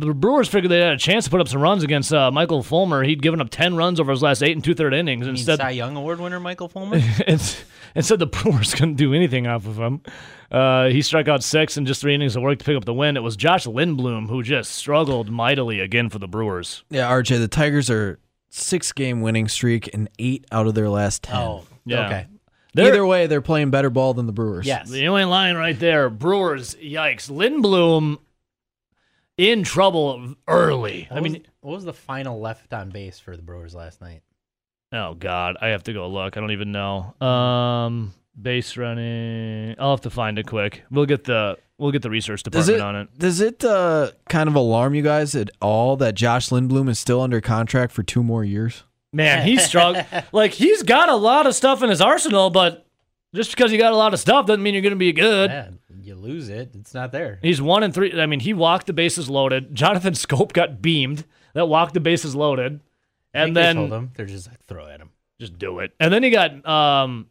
the Brewers figured they had a chance to put up some runs against uh, Michael Fulmer. He'd given up ten runs over his last eight and two third innings. I mean, Instead, Cy Young Award winner Michael Fulmer. it's, instead the Brewers couldn't do anything off of him. Uh, he struck out six in just three innings of work to pick up the win. It was Josh Lindblom who just struggled mightily again for the Brewers. Yeah, RJ, the Tigers are six game winning streak and eight out of their last ten. oh, Yeah. okay. They're- Either way, they're playing better ball than the Brewers. Yes. You ain't lying right there. Brewers, yikes. Lindblom in trouble early. What I mean, was, what was the final left on base for the Brewers last night? oh God, I have to go look. I don't even know. Um, base running. I'll have to find it quick. We'll get the we'll get the research Does department it on it. does it uh, kind of alarm you guys at all that Josh Lindblom is still under contract for two more years? Man, he's strong. like he's got a lot of stuff in his arsenal, but just because you got a lot of stuff doesn't mean you're going to be good. Yeah, you lose it, it's not there. He's one and three. I mean, he walked the bases loaded. Jonathan Schoop got beamed. That walked the bases loaded, and then they told him they're just like throw at him. just do it. And then he got um,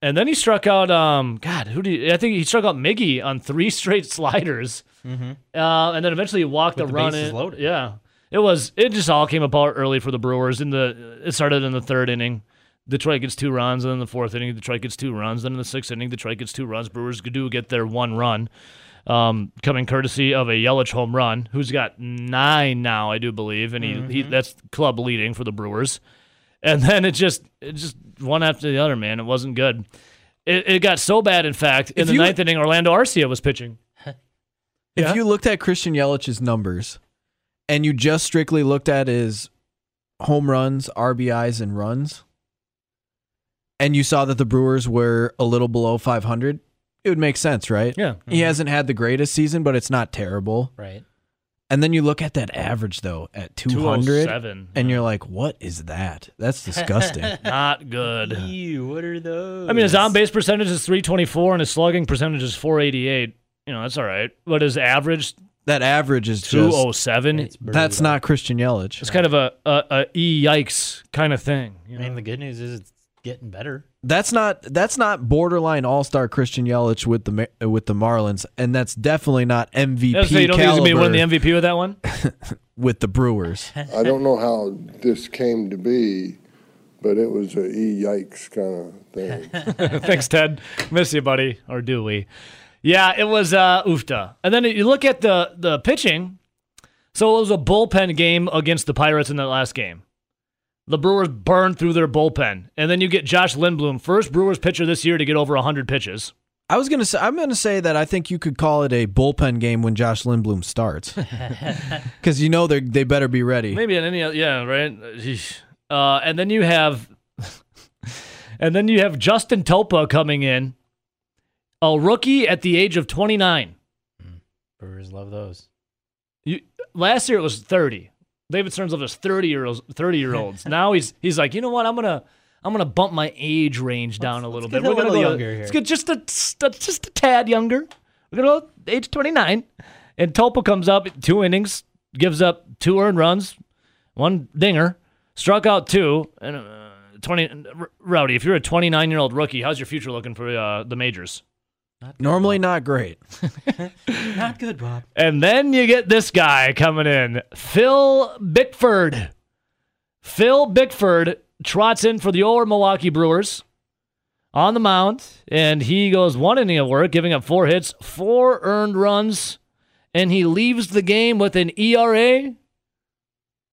and then he struck out um, God, who did he, I think he struck out Miggy on three straight sliders. Mm-hmm. Uh, and then eventually he walked With a the run bases in. loaded. Yeah, it was. It just all came apart early for the Brewers. In the it started in the third inning. Detroit gets two runs, and then the fourth inning, Detroit gets two runs. Then in the sixth inning, Detroit gets two runs. Brewers do get their one run, um, coming courtesy of a Yelich home run, who's got nine now, I do believe, and he, Mm-hmm. he that's club leading for the Brewers. And then it just it just one after the other, man. It wasn't good. It, it got so bad, in fact, in If the you- ninth inning, Orlando Arcia was pitching. If Yeah. you looked at Christian Yelich's numbers and you just strictly looked at his home runs, RBIs, and runs, and you saw that the Brewers were a little below 500, it would make sense, right? Yeah. He mm-hmm. hasn't had the greatest season, but it's not terrible. Right. And then you look at that average, though, at 200, 207. and you're mm-hmm. like, what is that? That's disgusting. Not good. Ew, what are those? I mean, his on base percentage is 324 and his slugging percentage is 488. You know, that's all right. But his average, that average is 207. It's that's not Christian Yelich. It's kind of a, a, a e yikes kind of thing. You I mean, the good news is it's getting better. That's not that's not borderline All Star Christian Yelich with the with the Marlins, and that's definitely not MVP Yeah, so you don't think he's caliber going to win the MVP with that one? with the Brewers. I don't know how this came to be, but it was a e yikes kind of thing. Thanks, Ted. Miss you, buddy. Or do we? Yeah, it was uh, oofta. And then you look at the the pitching. So it was a bullpen game against the Pirates in that last game. The Brewers burned through their bullpen, and then you get Josh Lindblom, first Brewers pitcher this year to get over 100 pitches. I was gonna say I'm gonna say that I think you could call it a bullpen game when Josh Lindblom starts, because you know they they better be ready. Maybe in any other, yeah, right. Uh, and then you have, and then you have Justin Topa coming in, a rookie at the age of 29. Brewers love those. You, last year it was 30. David Stearns loved us 30 year olds. 30 year olds. now he's he's like, you know what? I'm gonna I'm gonna bump my age range down a little let's bit. a We're gonna little go younger here. Let's get just a just a tad younger. We're gonna go age 29. And Topa comes up two innings, gives up two earned runs, one dinger, struck out two, and uh, 20. R- Rowdy, if you're a 29 year old rookie, how's your future looking for uh, the majors? Normally not great. Not good, Bob. And then you get this guy coming in, Phil Bickford. Phil Bickford trots in for the old Milwaukee Brewers on the mound, and he goes one inning of work, giving up four hits, four earned runs, and he leaves the game with an ERA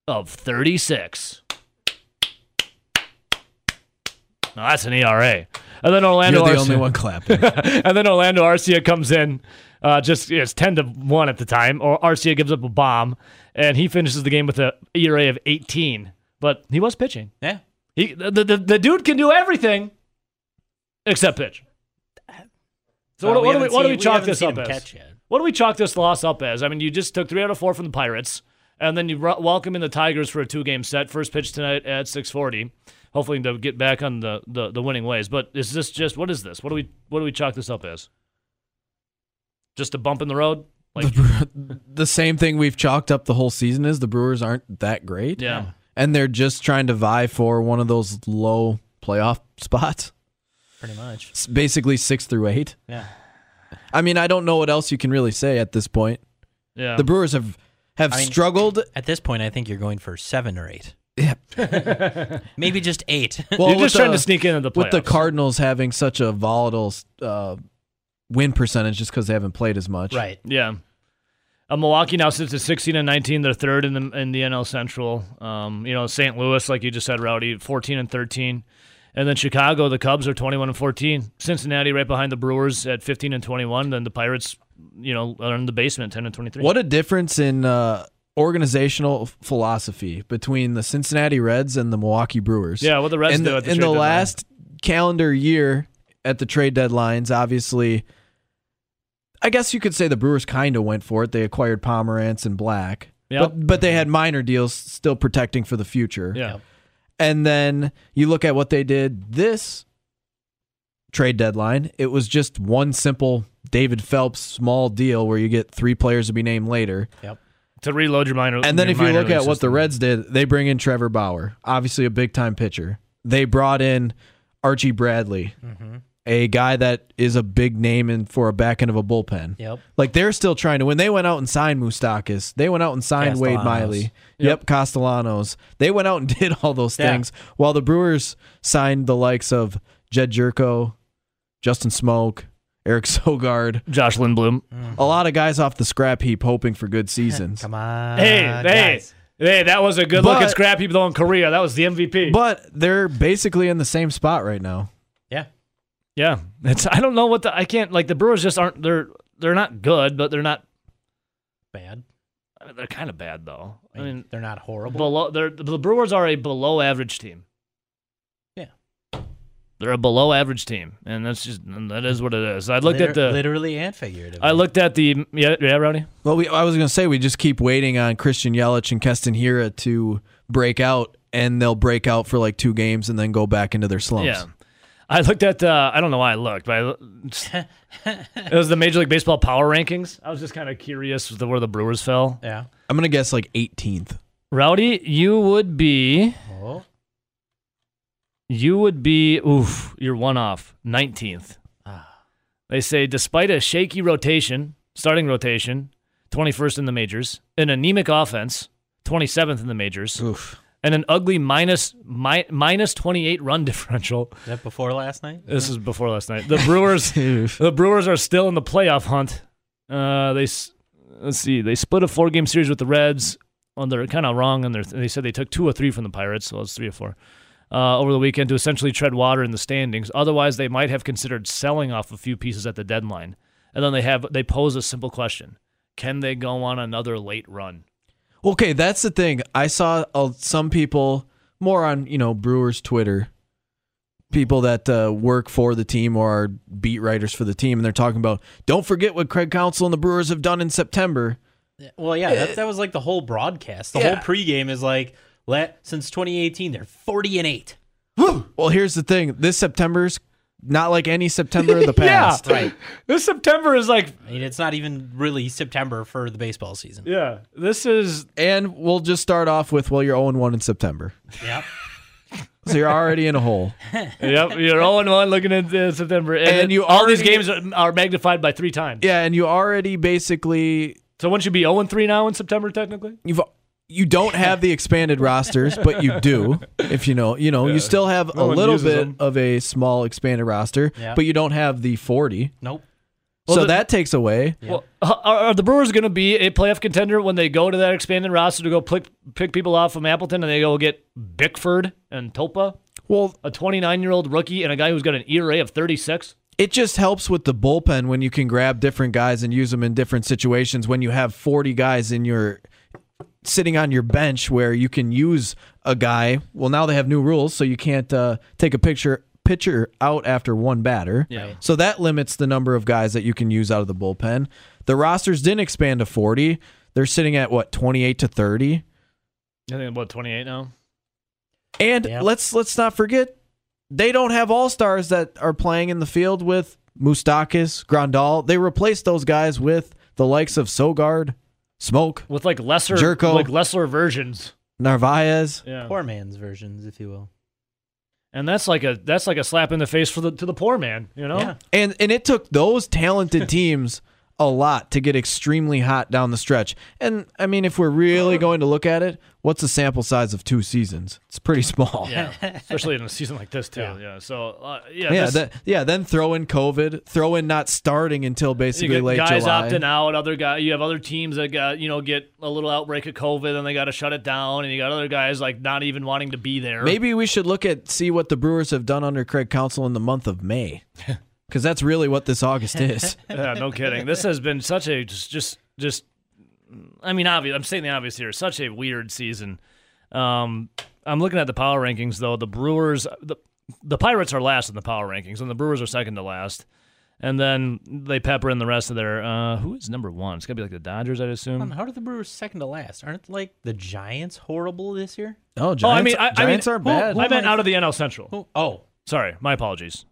of 36. Now that's an ERA. And then Orlando You're the Arcia- only one clapping. and then Orlando Arcia comes in. Uh, just it's ten to one at the time. Or Arcia gives up a bomb, and he finishes the game with a ERA of eighteen. But he was pitching. Yeah. He the the, the dude can do everything except pitch. So Well, what, what do we haven't what do we chalk haven't this up him as? Catch yet. What do we chalk this loss up as? I mean, you just took three out of four from the Pirates, and then you ru- welcome in the Tigers for a two-game set. First pitch tonight at 6:40. Hopefully to get back on the, the, the winning ways. But is this just what is this? What do we what do we chalk this up as? Just a bump in the road? Like the same thing we've chalked up the whole season is the Brewers aren't that great. yeah. And they're just trying to vie for one of those low playoff spots. Pretty much. It's basically six through eight. Yeah. I mean, I don't know what else you can really say at this point. Yeah. The Brewers have have I mean- struggled. At this point, I think you're going for seven or eight. Yeah. Maybe just eight. Well, You're just trying the- to sneak into the playoffs. with the Cardinals having such a volatile uh, win percentage just because they haven't played as much. right. Yeah. Uh, Milwaukee now sits at 16 and 19. They're third in the in the NL Central. Um, you know, St. Louis, like you just said, Rowdy, 14 and 13. And then Chicago, the Cubs are 21 and 14. Cincinnati right behind the Brewers at 15 and 21. Then the Pirates, you know, are in the basement, 10 and 23. What a difference in uh, organizational philosophy between the Cincinnati Reds and the Milwaukee Brewers. Yeah, what the Reds in do the, at the in the deadline. last calendar year at the trade deadlines, obviously, I guess you could say the Brewers kind of went for it. They acquired Pomeranz and Black, Yep. but but they had minor deals still protecting for the future. Yeah. And then you look at what they did this trade deadline. It was just one simple David Phelps small deal where you get three players to be named later. To reload your minor. And then if you look league at what the. Reds did, they bring in Trevor Bauer, obviously a big time pitcher. They brought in Archie Bradley, Mm-hmm. a guy that is a big name in for a back end of a bullpen. Yep. Like they're still trying to When They went out and signed Moustakas. They went out and signed Wade Castellanos. Miley. Yep. Castellanos. They went out and did all those Yeah. things while the Brewers signed the likes of Jedd Gyorko, Justin Smoak, Eric Sogard, Josh Lindblom. a lot of guys off the scrap heap hoping for good seasons. Come on. Hey, hey, guys. hey, that was a good looking But- scrap heap though in Korea. That was the MVP. But they're basically in the same spot right now. Yeah. yeah, it's I don't know what the I can't like the Brewers just aren't they're they're not good, but they're not Bad. they're kind of bad though. I I mean, mean, they're not horrible. below they're the Brewers are a below average team. Yeah. They're a below average team, and that's just and that is what it is. I looked at the literally and figuratively. I looked at the yeah yeah Rowdy. Well, we, I was going to say we just keep waiting on Christian Yelich and Keston Hiura to break out, and they'll break out for like two games and then go back into their slumps. Yeah. I looked at uh, I don't know why I looked, but I, it was the Major League Baseball power rankings. I was just kind of curious as to where the Brewers fell. Yeah. I'm going to guess like 18th. Rowdy, you would be Oh. You would be oof, you're one off, 19th. Ah. They say despite a shaky rotation, starting rotation, 21st in the majors, an anemic offense, 27th in the majors, Oof. and an ugly minus mi- minus 28 run differential. Is that before last night? This is before last night. The Brewers the Brewers are still in the playoff hunt. Uh, they s- let's see, they split a four game series with the Reds. Well, they're kind of wrong, and they said they took two or three from the Pirates, so it's three or four. Uh, over the weekend to essentially tread water in the standings. Otherwise, they might have considered selling off a few pieces at the deadline. And then they have they pose a simple question: Can they go on another late run? Okay, that's the thing. I saw uh, some people more on you know Brewers Twitter, people that uh, work for the team or are beat writers for the team, and they're talking about don't forget what Craig Counsell and the Brewers have done in September. Well, yeah, that, that was like the whole broadcast. The Yeah. whole pregame is like, let since 2018, they're 40 and eight. Well, here's the thing: this September's not like any September of the past. yeah, Right. This September is like, I mean, it's not even really September for the baseball season. yeah, this is And we'll just start off with well, you're 0 1 in September, Yep. so you're already in a hole. yep. You're 0 1 looking at uh, September, and, And then you all these already- games are, are magnified by three times. Yeah, and you already basically So wouldn't you be 0 3 now in September technically? you've you don't have the expanded rosters, but you do. If you know, you know, you still have No a one little uses bit them. of a small expanded roster, Yeah. but you don't have the 40. Nope. Well, so the- that takes away. Yeah. Well, are, are the Brewers going to be a playoff contender when they go to that expanded roster to go pick, pick people off from Appleton and they go get Bickford and Topa, Well, a 29 year old rookie and a guy who's got an ERA of 36? it just helps with the bullpen when you can grab different guys and use them in different situations when you have 40 guys in your sitting on your bench where you can use a guy well now they have new rules so you can't uh, take a picture pitcher out after one batter Yeah. so that limits the number of guys that you can use out of the bullpen the rosters didn't expand to 40 they're sitting at what 28 to 30 I think about 28 now. and Yep. let's let's not forget they don't have all stars that are playing in the field with Moustakas, Grandal. They replaced those guys with the likes of Sogard, Smoak, With like lesser, Gyorko. like lesser versions. Narvaez. Yeah. Poor man's versions, if you will. And that's like a that's like a slap in the face for the to the poor man, you know? Yeah. And and it took those talented teams a lot to get extremely hot down the stretch. And I mean, if we're really going to look at it, what's the sample size of two seasons? It's pretty small. Yeah, especially in a season like this too. Yeah. So uh, yeah, Yeah, this- that, yeah. Then throw in COVID, throw in not starting until you basically get late guys July. opting out. Other guy, you have other teams that got you know get a little outbreak of COVID and they got to shut it down, and you got other guys like not even wanting to be there. Maybe we should look at see what the Brewers have done under Craig Counsell in the month of May, because that's really what this August is. yeah, no kidding. This has been such a just just just. I mean, obvious. I'm saying the obvious here. Such a weird season. Um, I'm looking at the power rankings though. The Brewers, the the Pirates are last in the power rankings, and the Brewers are second to last. And then they pepper in the rest of their. Uh, who is number one? It's gotta be like the Dodgers, I'd assume. How are the Brewers second to last? Aren't like the Giants horrible this year? Oh, Giants, oh, I mean, I, I mean, Giants are who- bad. I meant out of the NL Central. Who? Oh, Sorry, my apologies.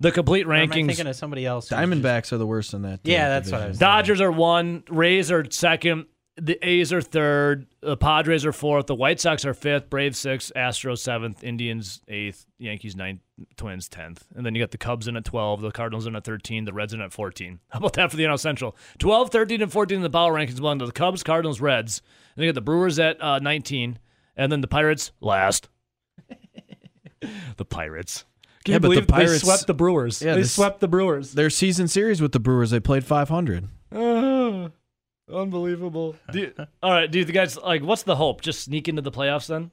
The complete or am I rankings. thinking of somebody else? who's just- Diamondbacks are the worst in that. uh, Yeah, that's what I division. was. Dodgers are one, Rays are second, the A's are third, the Padres are fourth, the White Sox are fifth, Braves sixth, Astros seventh, Indians eighth, Yankees ninth, Twins tenth, and then you got the Cubs in at twelve, the Cardinals in at thirteen, the Reds in at fourteen. How about that for the NL Central? 12, 13, and fourteen in the power rankings belong to the Cubs, Cardinals, Reds. And you got the Brewers at uh, nineteen, and then the Pirates last. the Pirates. Can Yeah, you but the Pirates- they swept the Brewers? Yeah, they this- swept the Brewers. Their season series with the Brewers, they played 500. Ah, unbelievable. Do you- all right, dude, the guys like what's the hope? Just sneak into the playoffs then?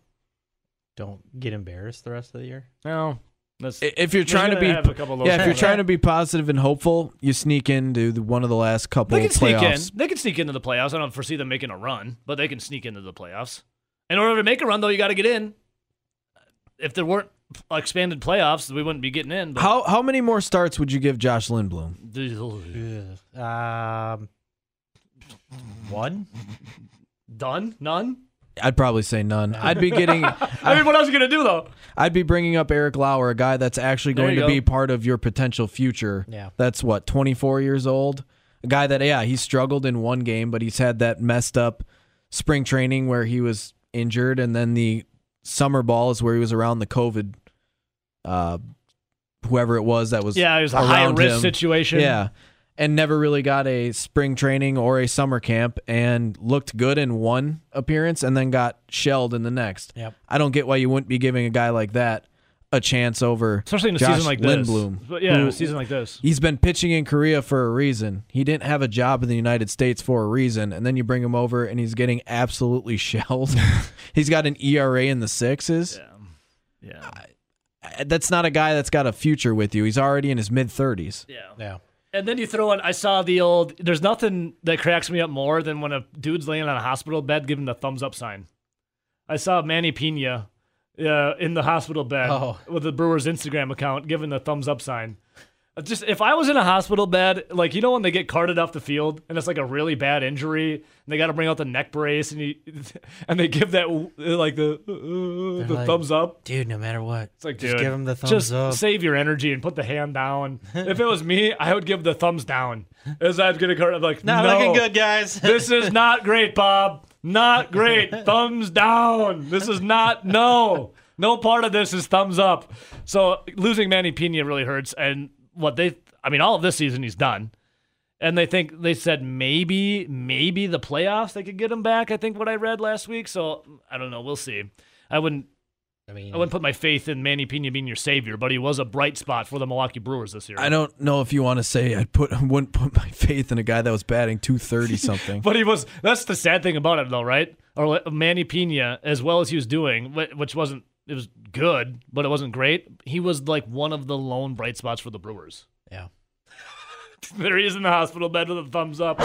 Don't get embarrassed the rest of the year. No. That's If you're trying to be, have a couple of yeah, if you're things. trying to be positive and hopeful, you sneak into the, one of the last couple they can sneak playoffs. in. They can sneak into the playoffs. I don't foresee them making a run, but they can sneak into the playoffs. In order to make a run, though, you got to get in. If there weren't expanded playoffs, we wouldn't be getting in. But How how many more starts would you give Josh Lindblom? Um, one. done? None? I'd probably say none. I'd be getting, I mean, what else are you gonna do though? I'd be bringing up Eric Lauer, a guy that's actually There going to go. be part of your potential future. Yeah. That's what 24 years old. A guy that yeah, he struggled in one game, but he's had that messed up spring training where he was injured, and then the summer ball is where he was around the COVID. Uh, whoever it was that was Yeah, it was a high around risk him. situation. Yeah. And never really got a spring training or a summer camp and looked good in one appearance and then got shelled in the next. Yep. I don't get why you wouldn't be giving a guy like that a chance over Especially in a Josh season like this. Lindblom. But yeah, in a season like this. He's been pitching in Korea for a reason. He didn't have a job in the United States for a reason, and then you bring him over and he's getting absolutely shelled. he's got an ERA in the sixes. Yeah. Yeah. Uh, That's not a guy that's got a future with you. He's already in his mid thirties. Yeah. Yeah. And then you throw in, I saw the old, there's nothing that cracks me up more than when a dude's laying on a hospital bed giving the thumbs up sign. I saw Manny Piña uh, in the hospital bed Oh. with the Brewers Instagram account giving the thumbs up sign. Uh, Just if I was in a hospital bed, like you know when they get carted off the field and it's like a really bad injury and they got to bring out the neck brace and you and they give that uh, like the uh, the like, thumbs up. Dude, no matter what, It's like, just dude, give him the thumbs just up. save your energy and put the hand down. if it was me, I would give the thumbs down. As I'd get a card, I'm like, Not no, looking good, guys. this is not great, Bob. Not great. thumbs down. This is not no. No part of this is thumbs up. So losing Manny Piña really hurts. And what they, I mean, all of this season he's done. And they think they said maybe, maybe the playoffs they could get him back. I think what I read last week. So I don't know. We'll see. I wouldn't I mean, I wouldn't put my faith in Manny Piña being your savior, but he was a bright spot for the Milwaukee Brewers this year. I don't know if you want to say I'd put wouldn't put my faith in a guy that was batting 230 something. But he was. That's the sad thing about it, though, right? Or Manny Piña, as well as he was doing, which wasn't. It was good, but it wasn't great. He was like one of the lone bright spots for the Brewers. yeah. there he is in the hospital bed with a thumbs up.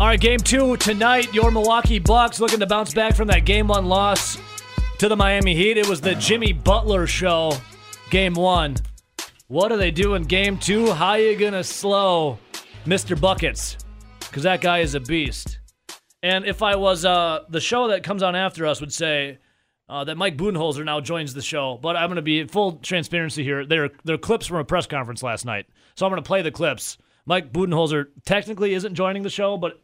All right, game two tonight. Your Milwaukee Bucks looking to bounce back from that game one loss to the Miami Heat. It was the Jimmy Butler show. Game one. What do they do in game two? How you gonna slow Mr. Buckets? Because that guy is a beast. And if I was uh, the show that comes on after us would say uh, that Mike Budenholzer now joins the show, but I'm going to be in full transparency here. They're they're clips from a press conference last night, so I'm going to play the clips. Mike Budenholzer technically isn't joining the show, but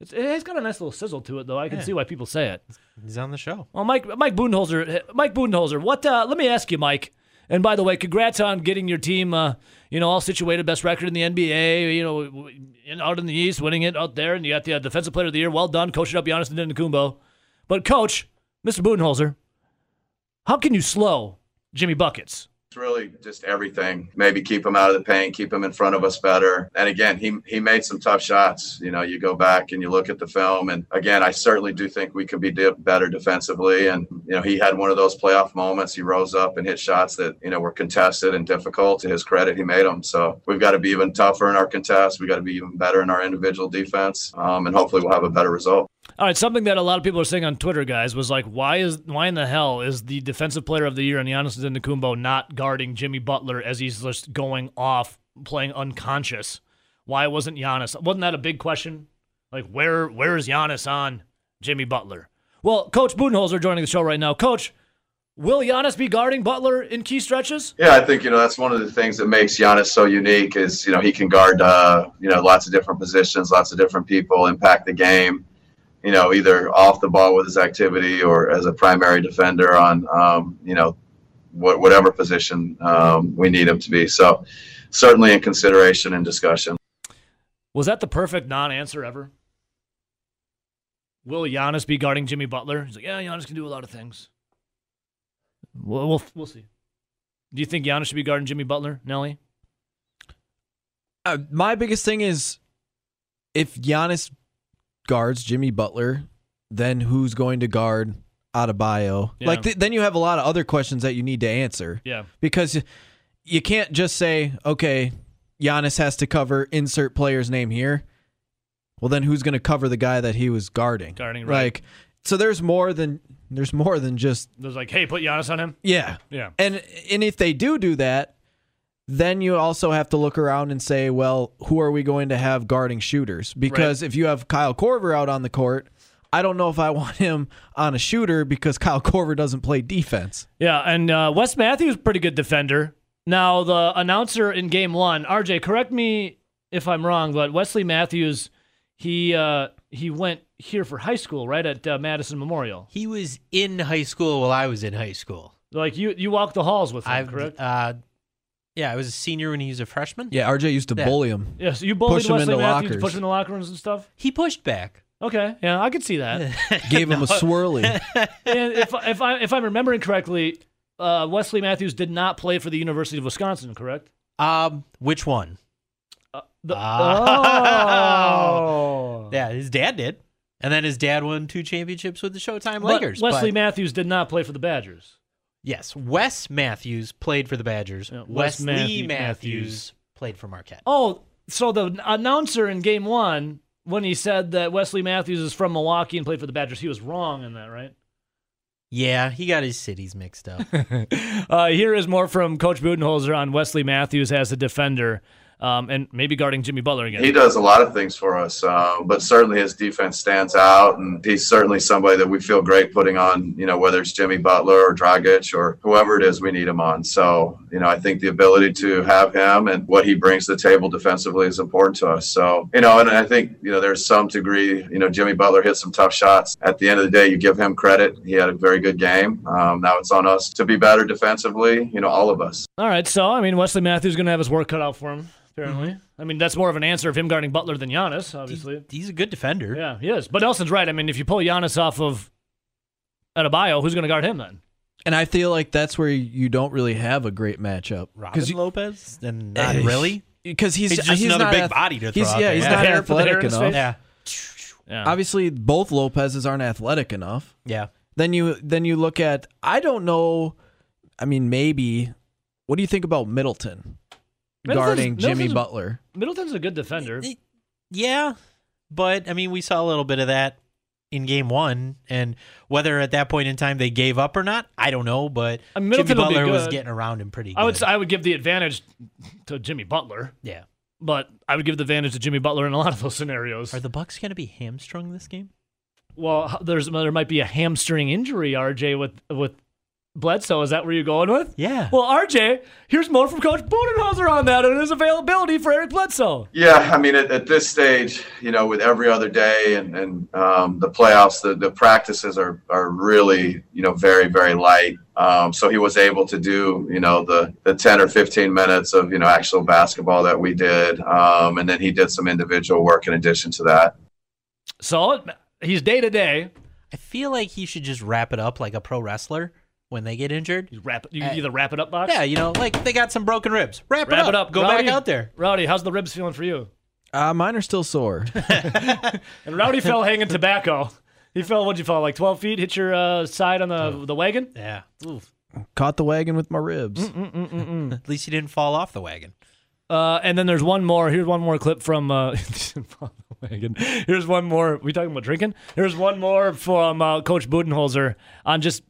it's, it's got a nice little sizzle to it, though. I can see why people say it. He's on the show. Well, Mike Mike Budenholzer, Mike Budenholzer, what? Uh, let me ask you, Mike. And by the way, congrats on getting your team, uh, you know, all situated, best record in the NBA. You know, in, out in the East, winning it out there, and you got the uh, defensive player of the year. Well done, coaching up Giannis Antetokounmpo. But coach, Mr. Budenholzer, how can you slow Jimmy buckets? It's really just everything. Maybe keep him out of the paint, keep him in front of us better. And again, he he made some tough shots. You know, you go back and you look at the film, and again, I certainly do think we could be better defensively. And you know, he had one of those playoff moments. He rose up and hit shots that you know were contested and difficult. To his credit, he made them. So we've got to be even tougher in our contests. We got to be even better in our individual defense, um, and hopefully, we'll have a better result. All right, something that a lot of people are saying on Twitter, guys, was like, why is why in the hell is the defensive player of the year and Giannis Antetokounmpo not guarding Jimmy Butler as he's just going off playing unconscious? Why wasn't Giannis? Wasn't that a big question? Like, where where is Giannis on Jimmy Butler? Well, Coach Budenholzer joining the show right now. Coach, will Giannis be guarding Butler in key stretches? Yeah, I think you know that's one of the things that makes Giannis so unique is you know he can guard uh, you know lots of different positions, lots of different people, impact the game. You know, either off the ball with his activity or as a primary defender on um, you know what, whatever position um, we need him to be. So certainly in consideration and discussion. Was that the perfect non-answer ever? Will Giannis be guarding Jimmy Butler? He's like, yeah, Giannis can do a lot of things. We'll we'll, we'll see. Do you think Giannis should be guarding Jimmy Butler, Nelly? Uh, my biggest thing is if Giannis guards Jimmy Butler, then who's going to guard Adebayo? Yeah. Like th- then you have a lot of other questions that you need to answer Yeah. because you can't just say, okay, Giannis has to cover insert player's name here. Well, then who's going to cover the guy that he was guarding? Guarding, right. Like, so there's more than there's more than just There's like, hey, put Giannis on him. yeah. Yeah. And and if they do do that, then you also have to look around and say, well, who are we going to have guarding shooters? Because if you have Kyle Korver out on the court, I don't know if I want him on a shooter because Kyle Korver doesn't play defense. Yeah, and uh, Wes Matthews, pretty good defender. Now, the announcer in game one, RJ, correct me if I'm wrong, but Wesley Matthews, he uh, he went here for high school, right at uh, Madison Memorial. He was in high school while I was in high school. Like you, you walked the halls with him, I've correct? Uh, yeah, I was a senior when he was a freshman. Yeah, RJ used to Yeah. bully him. Yes, you bullied Push him Wesley into Matthews, lockers. push him in the locker rooms and stuff. He pushed back. Okay, yeah, I could see that. Gave him a swirly. and if if I if I'm remembering correctly, uh, Wesley Matthews did not play for the University of Wisconsin, correct? Um, which one? The, Ah. oh. Yeah, his dad did, and then his dad won two championships with the Showtime But Lakers. Wesley but- Matthews did not play for the Badgers. Yes, Wes Matthews played for the Badgers. Yeah, Wes Wesley Matthew- Matthews, Matthews. played for Marquette. Oh, so the announcer in game one, when he said that Wesley Matthews is from Milwaukee and played for the Badgers, he was wrong in that, right? Yeah, he got his cities mixed up. Uh, here is more from Coach Budenholzer on Wesley Matthews as a defender um, and maybe guarding Jimmy Butler again. He does a lot of things for us, uh, but certainly his defense stands out, and he's certainly somebody that we feel great putting on. You know, whether it's Jimmy Butler or Dragic or whoever it is we need him on. So, you know, I think the ability to have him and what he brings to the table defensively is important to us. So, you know, and I think you know there's some degree. You know, Jimmy Butler hit some tough shots. At the end of the day, you give him credit. He had a very good game. Um, now it's on us to be better defensively. You know, all of us. All right, so I mean Wesley Matthews is going to have his work cut out for him. Apparently, Mm-hmm. I mean that's more of an answer of him guarding Butler than Giannis, obviously. He's a good defender. Yeah, he is. But Nelson's right. I mean, if you pull Giannis off of Adebayo, who's going to guard him then? and I feel like that's where you don't really have a great matchup. Robin you- Lopez, and not Eh, really. because he's, He's just another not big ath- body to he's, throw out yeah, there. he's Yeah. not The hair- put the hair athletic enough. Yeah, Yeah. Obviously, both Lopez's aren't athletic enough. yeah. Then you then you look at I don't know. I mean, maybe. What do you think about Middleton Middleton's- guarding Jimmy Middleton's- Butler? Middleton's a good defender. Yeah, but I mean, we saw a little bit of that in game one, and whether at that point in time they gave up or not, I don't know. But I mean, Jimmy Middleton will be Butler was getting around him pretty. I would say I would give the advantage to Jimmy Butler, yeah. but I would give the advantage to Jimmy Butler in a lot of those scenarios. Are the Bucks going to be hamstrung this game? Well, there's there might be a hamstring injury, RJ, with with Bledsoe. Is that where you're going with? Yeah. Well, RJ, here's more from Coach Budenholzer on that and his availability for Eric Bledsoe. Yeah, I mean, at, at this stage, you know, with every other day and, and um, the playoffs, the, the practices are, are really, you know, very, very light. Um, so he was able to do, you know, the, the 10 or 15 minutes of, you know, actual basketball that we did. Um, and then he did some individual work in addition to that. So he's day to day. I feel like he should just wrap it up like a pro wrestler when they get injured. You wrap you Uh, either wrap it up box. Yeah, you know, like they got some broken ribs. Wrap, Wrap it, it up. up. Go Rowdy. back out there. Rowdy, how's the ribs feeling for you? Uh, mine are still sore. And Rowdy fell hanging tobacco. He fell. What'd you fall? Like twelve feet? Hit your uh, side on the the wagon. Yeah. Oof. Caught the wagon with my ribs. At least you didn't fall off the wagon. Uh, and then there's one more. Here's one more clip from uh, wagon. Here's one more. We talking about drinking? Here's one more from uh, Coach Budenholzer on just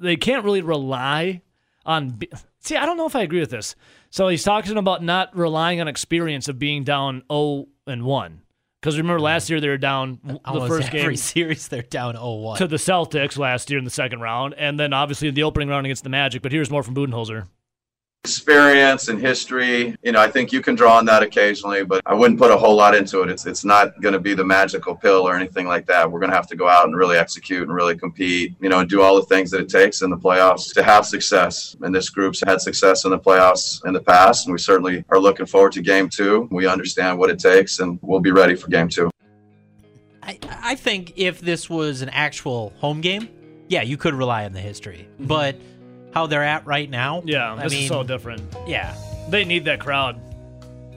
they can't really rely on. Be- See, I don't know if I agree with this. So he's talking about not relying on experience of being down 0 and 1. Because remember last year they were down the Almost first every game series they're down 0-1. to the Celtics last year in the second round, and then obviously the opening round against the Magic. But here's more from Budenholzer. Experience and history. You know, I think you can draw on that occasionally, but I wouldn't put a whole lot into it. It's it's not going to be the magical pill or anything like that. We're going to have to go out and really execute and really compete. You know, and do all the things that it takes in the playoffs to have success. And this group's had success in the playoffs in the past, and we certainly are looking forward to game two. We understand what it takes, and we'll be ready for game two. I, I think if this was an actual home game, yeah, you could rely on the history. Mm-hmm. But how they're at right now, Yeah, I this mean, is so different. yeah, They need that crowd,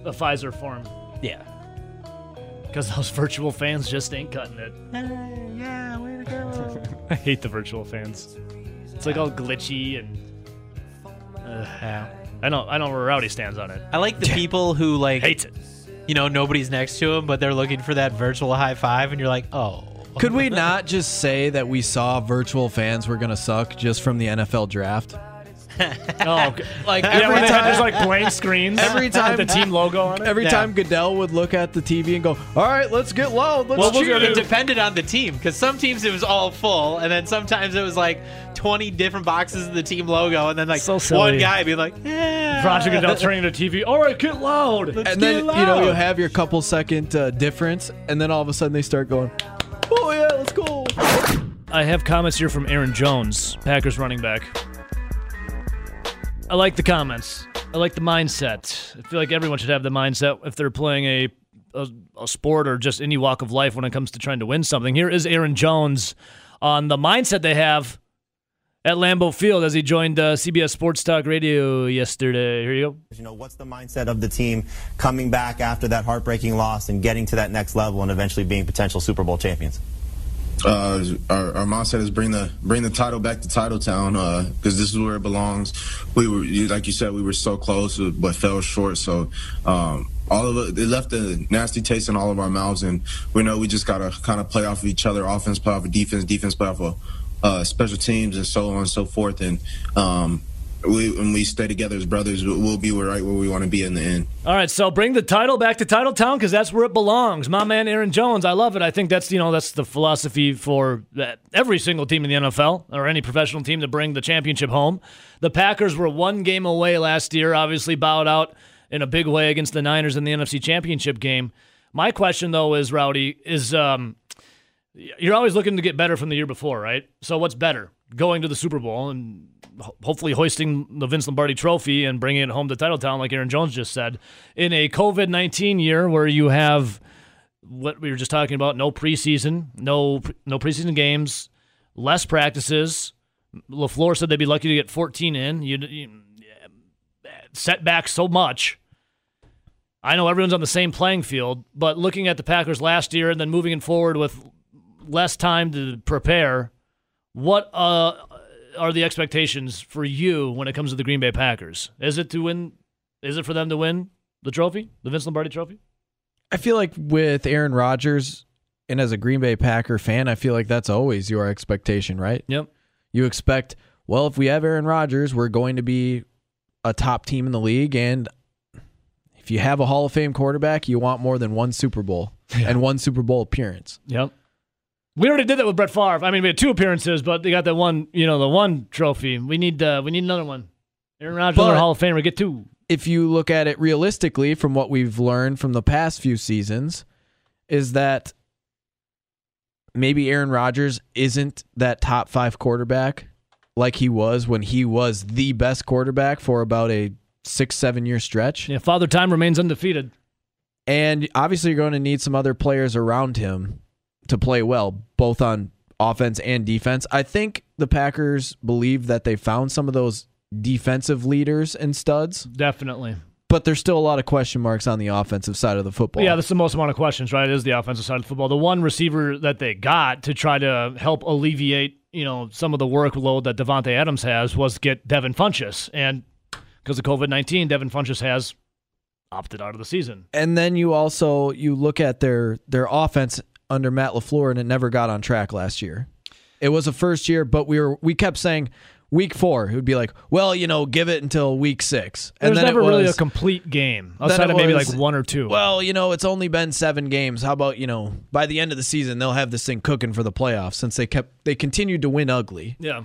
the Fiserv Forum, yeah. because those virtual fans just ain't cutting it. yeah, way to go. I hate the virtual fans. It's like all glitchy and. Ugh. yeah. I know. I know where Rowdy stands on it. I like the people who like, Hates it. you know, nobody's next to them, but they're looking for that virtual high five, and you're like, oh. Could we not just say that we saw virtual fans were gonna suck just from the NFL draft? Oh, okay. Like yeah, every when they had time, just like blank screens. Every time- the team logo on it. every Yeah. time Goodell would look at the TV and go, "All right, let's get loud, let's Well, cheer." it depended on the team because some teams it was all full, and then sometimes it was like 20 different boxes of the team logo, and then like So one guy be like, yeah. Roger Goodell turning the TV. All right, get loud. and then you know you'll have your couple second uh, difference, and then all of a sudden they start going, "Oh yeah, let's go." I have comments here from Aaron Jones, Packers running back. I like the comments. I like the mindset. I feel like everyone should have the mindset if they're playing a, a a sport or just any walk of life when it comes to trying to win something. Here is Aaron Jones on the mindset they have at Lambeau Field as he joined uh, CBS Sports Talk Radio yesterday. Here you go. You know, what's the mindset of the team coming back after that heartbreaking loss and getting to that next level and eventually being potential Super Bowl champions? uh, our, our mindset is bring the bring the title back to Title Town because this is where it belongs. We were, like you said, we were so close but fell short. So um, all of it, it left a nasty taste in all of our mouths, and we know we just gotta kind of play off of each other. Offense play off of defense, defense play off of uh, special teams, and so on and so forth. And um, we, when we stay together as brothers, we'll be right where we want to be in the end. All right, so bring the title back to Title Town because that's where it belongs. My man Aaron Jones, I love it. I think that's you know that's the philosophy for every single team in the NFL or any professional team to bring the championship home. The Packers were one game away last year, obviously bowed out in a big way against the Niners in the NFC Championship game. My question though is, Rowdy, is um, you're always looking to get better from the year before, right? So what's better, going to the Super Bowl and ho- hopefully hoisting the Vince Lombardi Trophy and bringing it home to Titletown, like Aaron Jones just said, in a COVID nineteen year where you have what we were just talking about, no preseason, no no preseason games, less practices. LaFleur said they'd be lucky to get 14 in. You, you set back so much. I know everyone's on the same playing field, but looking at the Packers last year and then moving forward with less time to prepare, what uh, are the expectations for you when it comes to the Green Bay Packers? Is it to win? Is it for them to win the trophy, the Vince Lombardi Trophy? I feel like with Aaron Rodgers and as a Green Bay Packer fan, I feel like that's always your expectation, right? Yep. You expect, well, if we have Aaron Rodgers, we're going to be a top team in the league. And if you have a Hall of Fame quarterback, you want more than one Super Bowl and one Super Bowl appearance. Yep. We already did that with Brett Favre. I mean, we had two appearances, but they got that one, you know, the one trophy. We need uh, we need another one. Aaron Rodgers, another Hall of Famer, get two. if you look at it realistically from what we've learned from the past few seasons is that maybe Aaron Rodgers isn't that top 5 quarterback like he was when he was the best quarterback for about a 6 7 year stretch. Yeah, Father Time remains undefeated. And obviously you're going to need some other players around him to play well both on offense and defense. I think the Packers believe that they found some of those defensive leaders and studs Definitely. but there's still a lot of question marks on the offensive side of the football. Yeah, that's the most amount of questions, right? Is the offensive side of the football. The one receiver that they got to try to help alleviate, you know, some of the workload that Davante Adams has was get Devin Funchess. And because of COVID 19, Devin Funchess has opted out of the season. and then you also you look at their their offense under Matt LaFleur and it never got on track last year. It was a first year, but we were we kept saying week 4, it would be like, well, you know, give it until week 6. And There's never it really a complete game outside of maybe was, like one or two. Well, you know, it's only been 7 games. How about, you know, by the end of the season they'll have this thing cooking for the playoffs since they kept they continued to win ugly. yeah.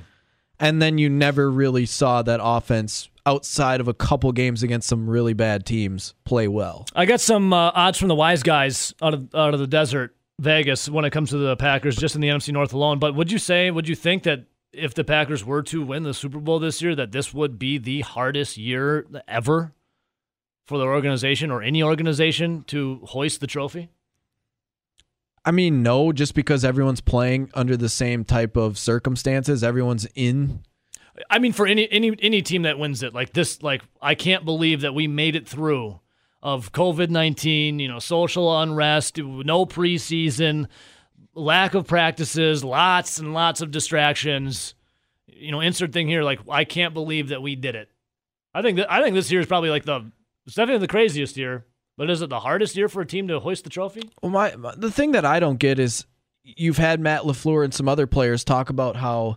and then you never really saw that offense outside of a couple games against some really bad teams play well. I got some uh, odds from the wise guys out of out of the desert, Vegas, when it comes to the Packers, just in the NFC North alone. But would you say, would you think that if the Packers were to win the Super Bowl this year, that this would be the hardest year ever for the organization or any organization to hoist the trophy? I mean, no, just because everyone's playing under the same type of circumstances, everyone's in. I mean, for any any any team that wins it, like this, like I can't believe that we made it through of COVID nineteen, you know, social unrest, no preseason, lack of practices, lots and lots of distractions. You know, insert thing here, like I can't believe that we did it. I think that I think this year is probably like the it's definitely the craziest year, but is it the hardest year for a team to hoist the trophy? Well, my, my the thing that I don't get is you've had Matt LaFleur and some other players talk about how,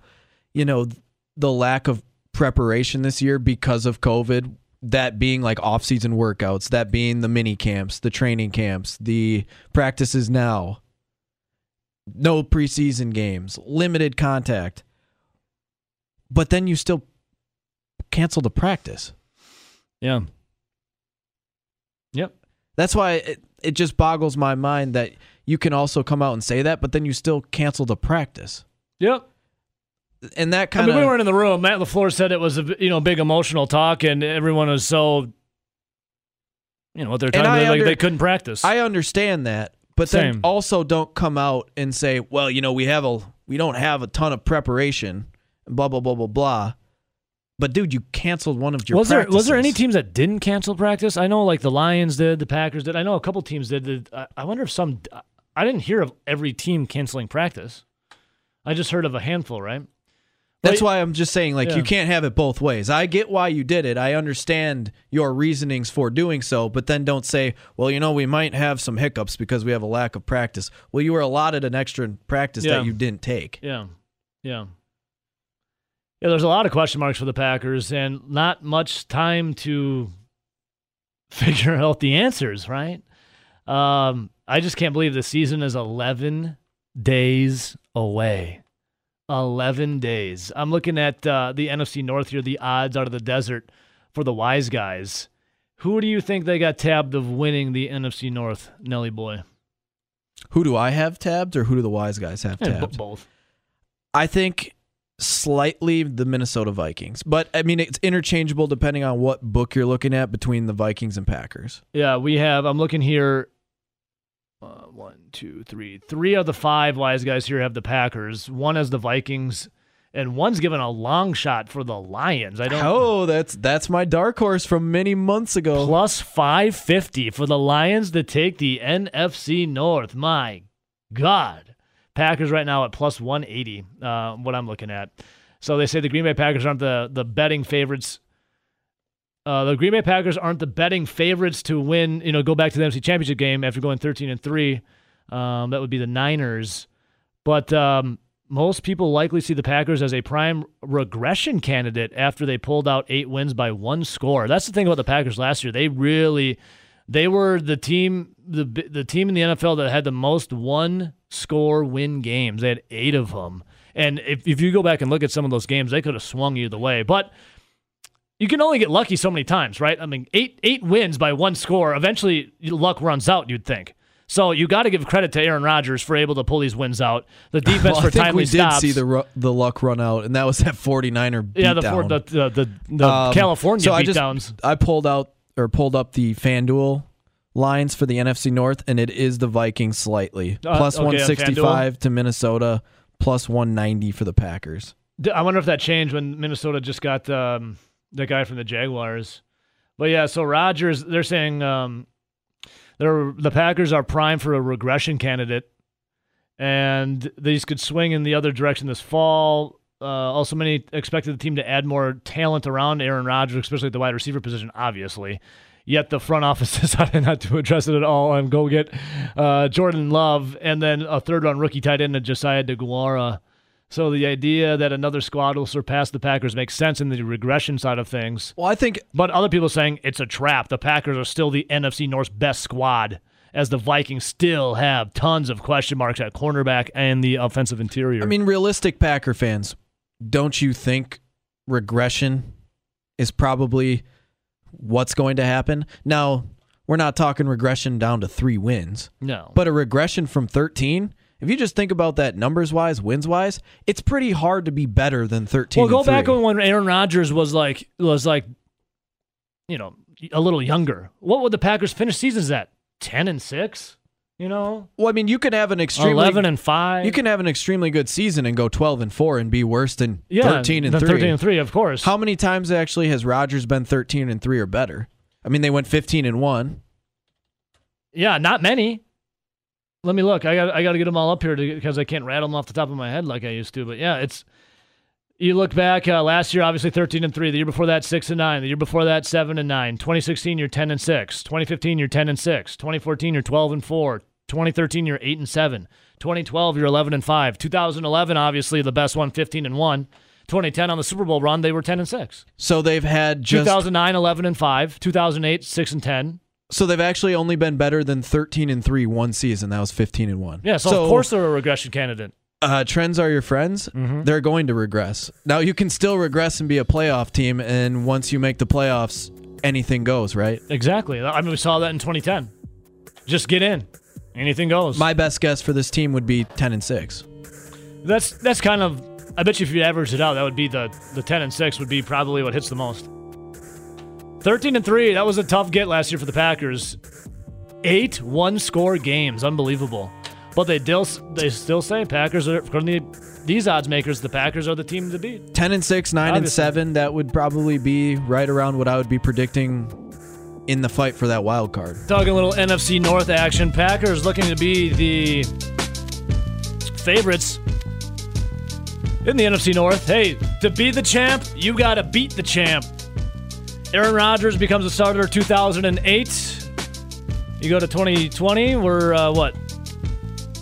you know, the lack of preparation this year because of COVID. That being like off-season workouts, that being the mini camps, the training camps, the practices now, no preseason games, limited contact. But then you still cancel the practice. Yeah. Yep. That's why it, it just boggles my mind that you can also come out and say that, but then you still cancel the practice. Yep. And that I kind mean, we weren't in the room. Matt LaFleur said it was a you know big emotional talk, and everyone was so you know what they're talking I about, like under- they couldn't practice. I understand that, but then also don't come out and say, "Well, you know, we have a we don't have a ton of preparation." Blah blah blah blah blah. But dude, you canceled one of your. was there was there any teams that didn't cancel practice? I know like the Lions did, the Packers did. I know a couple teams did. did I- I wonder if some. I didn't hear of every team canceling practice. I just heard of a handful, right? That's why I'm just saying, like, Yeah. you can't have it both ways. I get why you did it. I understand your reasonings for doing so, but then don't say, well, you know, we might have some hiccups because we have a lack of practice. Well, you were allotted an extra practice Yeah. that you didn't take. Yeah, yeah, yeah. There's a lot of question marks for the Packers, and not much time to figure out the answers. Right? Um, I just can't believe the season is 11 days away. 11 days. I'm looking at uh, the NFC North here, the odds out of the desert for the wise guys. Who do you think they got tabbed of winning the NFC North, Nelly boy? Who do I have tabbed or who do the wise guys have Eh, b- tabbed? both. I think slightly the Minnesota Vikings, but I mean, it's interchangeable depending on what book you're looking at between the Vikings and Packers. Yeah, we have. I'm looking here. Uh, one, two, three. Three of the five wise guys here have the Packers. One has the Vikings, and one's given a long shot for the Lions. I don't. Oh, that's that's my dark horse from many months ago. Plus 550 for the Lions to take the NFC North. My God. Packers right now at plus 180, uh, what I'm looking at. So they say the Green Bay Packers aren't the, the betting favorites. Uh, the Green Bay Packers aren't the betting favorites to win, you know, go back to the NFC Championship game after going 13 and 3. Um, that would be the Niners. But um, most people likely see the Packers as a prime regression candidate after they pulled out eight wins by one score. That's the thing about the Packers last year. They really, they were the team, the the team in the NFL that had the most one score win games. They had eight of them. And if, if you go back and look at some of those games, they could have swung the way. But you can only get lucky so many times, right? I mean, eight eight wins by one score. Eventually, luck runs out. You'd think. So you got to give credit to Aaron Rodgers for able to pull these wins out. The defense Well, for I think timely we did see the ru- the luck run out, and that was that 49er yeah, the, four, the the the, the Um, California so I just- beatdowns. I pulled out or pulled up the FanDuel lines for the NFC North, and it is the Vikings slightly Uh, plus okay, on 165 to Minnesota, plus 190 for the Packers. I wonder if that changed when Minnesota just got um, the guy from the Jaguars. But yeah, so Rodgers, they're saying um, they're, the Packers are primed for a regression candidate, and these could swing in the other direction this fall. Uh, also, many expected the team to add more talent around Aaron Rodgers, especially at the wide receiver position, obviously. Yet the front office decided not to address it at all and go get uh, Jordan Love and then a third round rookie tight end, Josiah DeGuara. So the idea that another squad will surpass the Packers makes sense in the regression side of things. Well, I think But other people are saying it's a trap. The Packers are still the NFC North's best squad, as the Vikings still have tons of question marks at cornerback and the offensive interior. I mean, realistic Packer fans, don't you think regression is probably what's going to happen? Now, we're not talking regression down to three wins, no. but a regression from 13. If you just think about that numbers wise, wins wise, it's pretty hard to be better than 13. well, go back three. when Aaron Rodgers was like was like, you know, a little younger. What would the Packers finish seasons at? Ten and six. You know, Well, I mean, you can have an extremely eleven and five. you can have an extremely good season and go 12 and 4 and be worse than yeah, 13 and the 3. Thirteen and three, of course. How many times actually has Rodgers been 13 and 3 or better? I mean, they went 15 and 1. Yeah, not many. Let me look. I got I got to get them all up here because I can't rattle them off the top of my head like I used to. But yeah, it's you look back uh, last year, obviously thirteen and three. The year before that, six and nine. The year before that, seven and nine. 2016, you're ten and six. 2015, you're ten and six. 2014, you're twelve and four. 2013, you're eight and seven. 2012, you're eleven and five. 2011, obviously the best one, 15 and one. 2010 on the Super Bowl run, they were 10 and 6. So they've had just 2009, 11 and 5. 2008, 6 and 10. So they've actually only been better than 13 and 3 one season. That was 15 and 1. Yeah, so, of course they're a regression candidate. uh, trends are your friends. Mm-hmm. They're going to regress. Now you can still regress and be a playoff team and once you make the playoffs, anything goes, right? Exactly. I mean, we saw that in 2010. Just get in. Anything goes. My best guess for this team would be 10 and 6. that's that's kind of. I bet you if you average it out, that would be the the 10 and 6 would be probably what hits the most. 13 and 3. That was a tough get last year for the Packers. Eight one score games, unbelievable. But they still they still say Packers are according to these odds makers. The Packers are the team to beat. 10 and 6, 9 and 7, that would probably be right around what I would be predicting in the fight for that wild card. Talking a little NFC North action. Packers looking to be the favorites in the NFC North. Hey, to be the champ, you got to beat the champ. Aaron Rodgers becomes a starter 2008. You go to 2020, we're uh, what?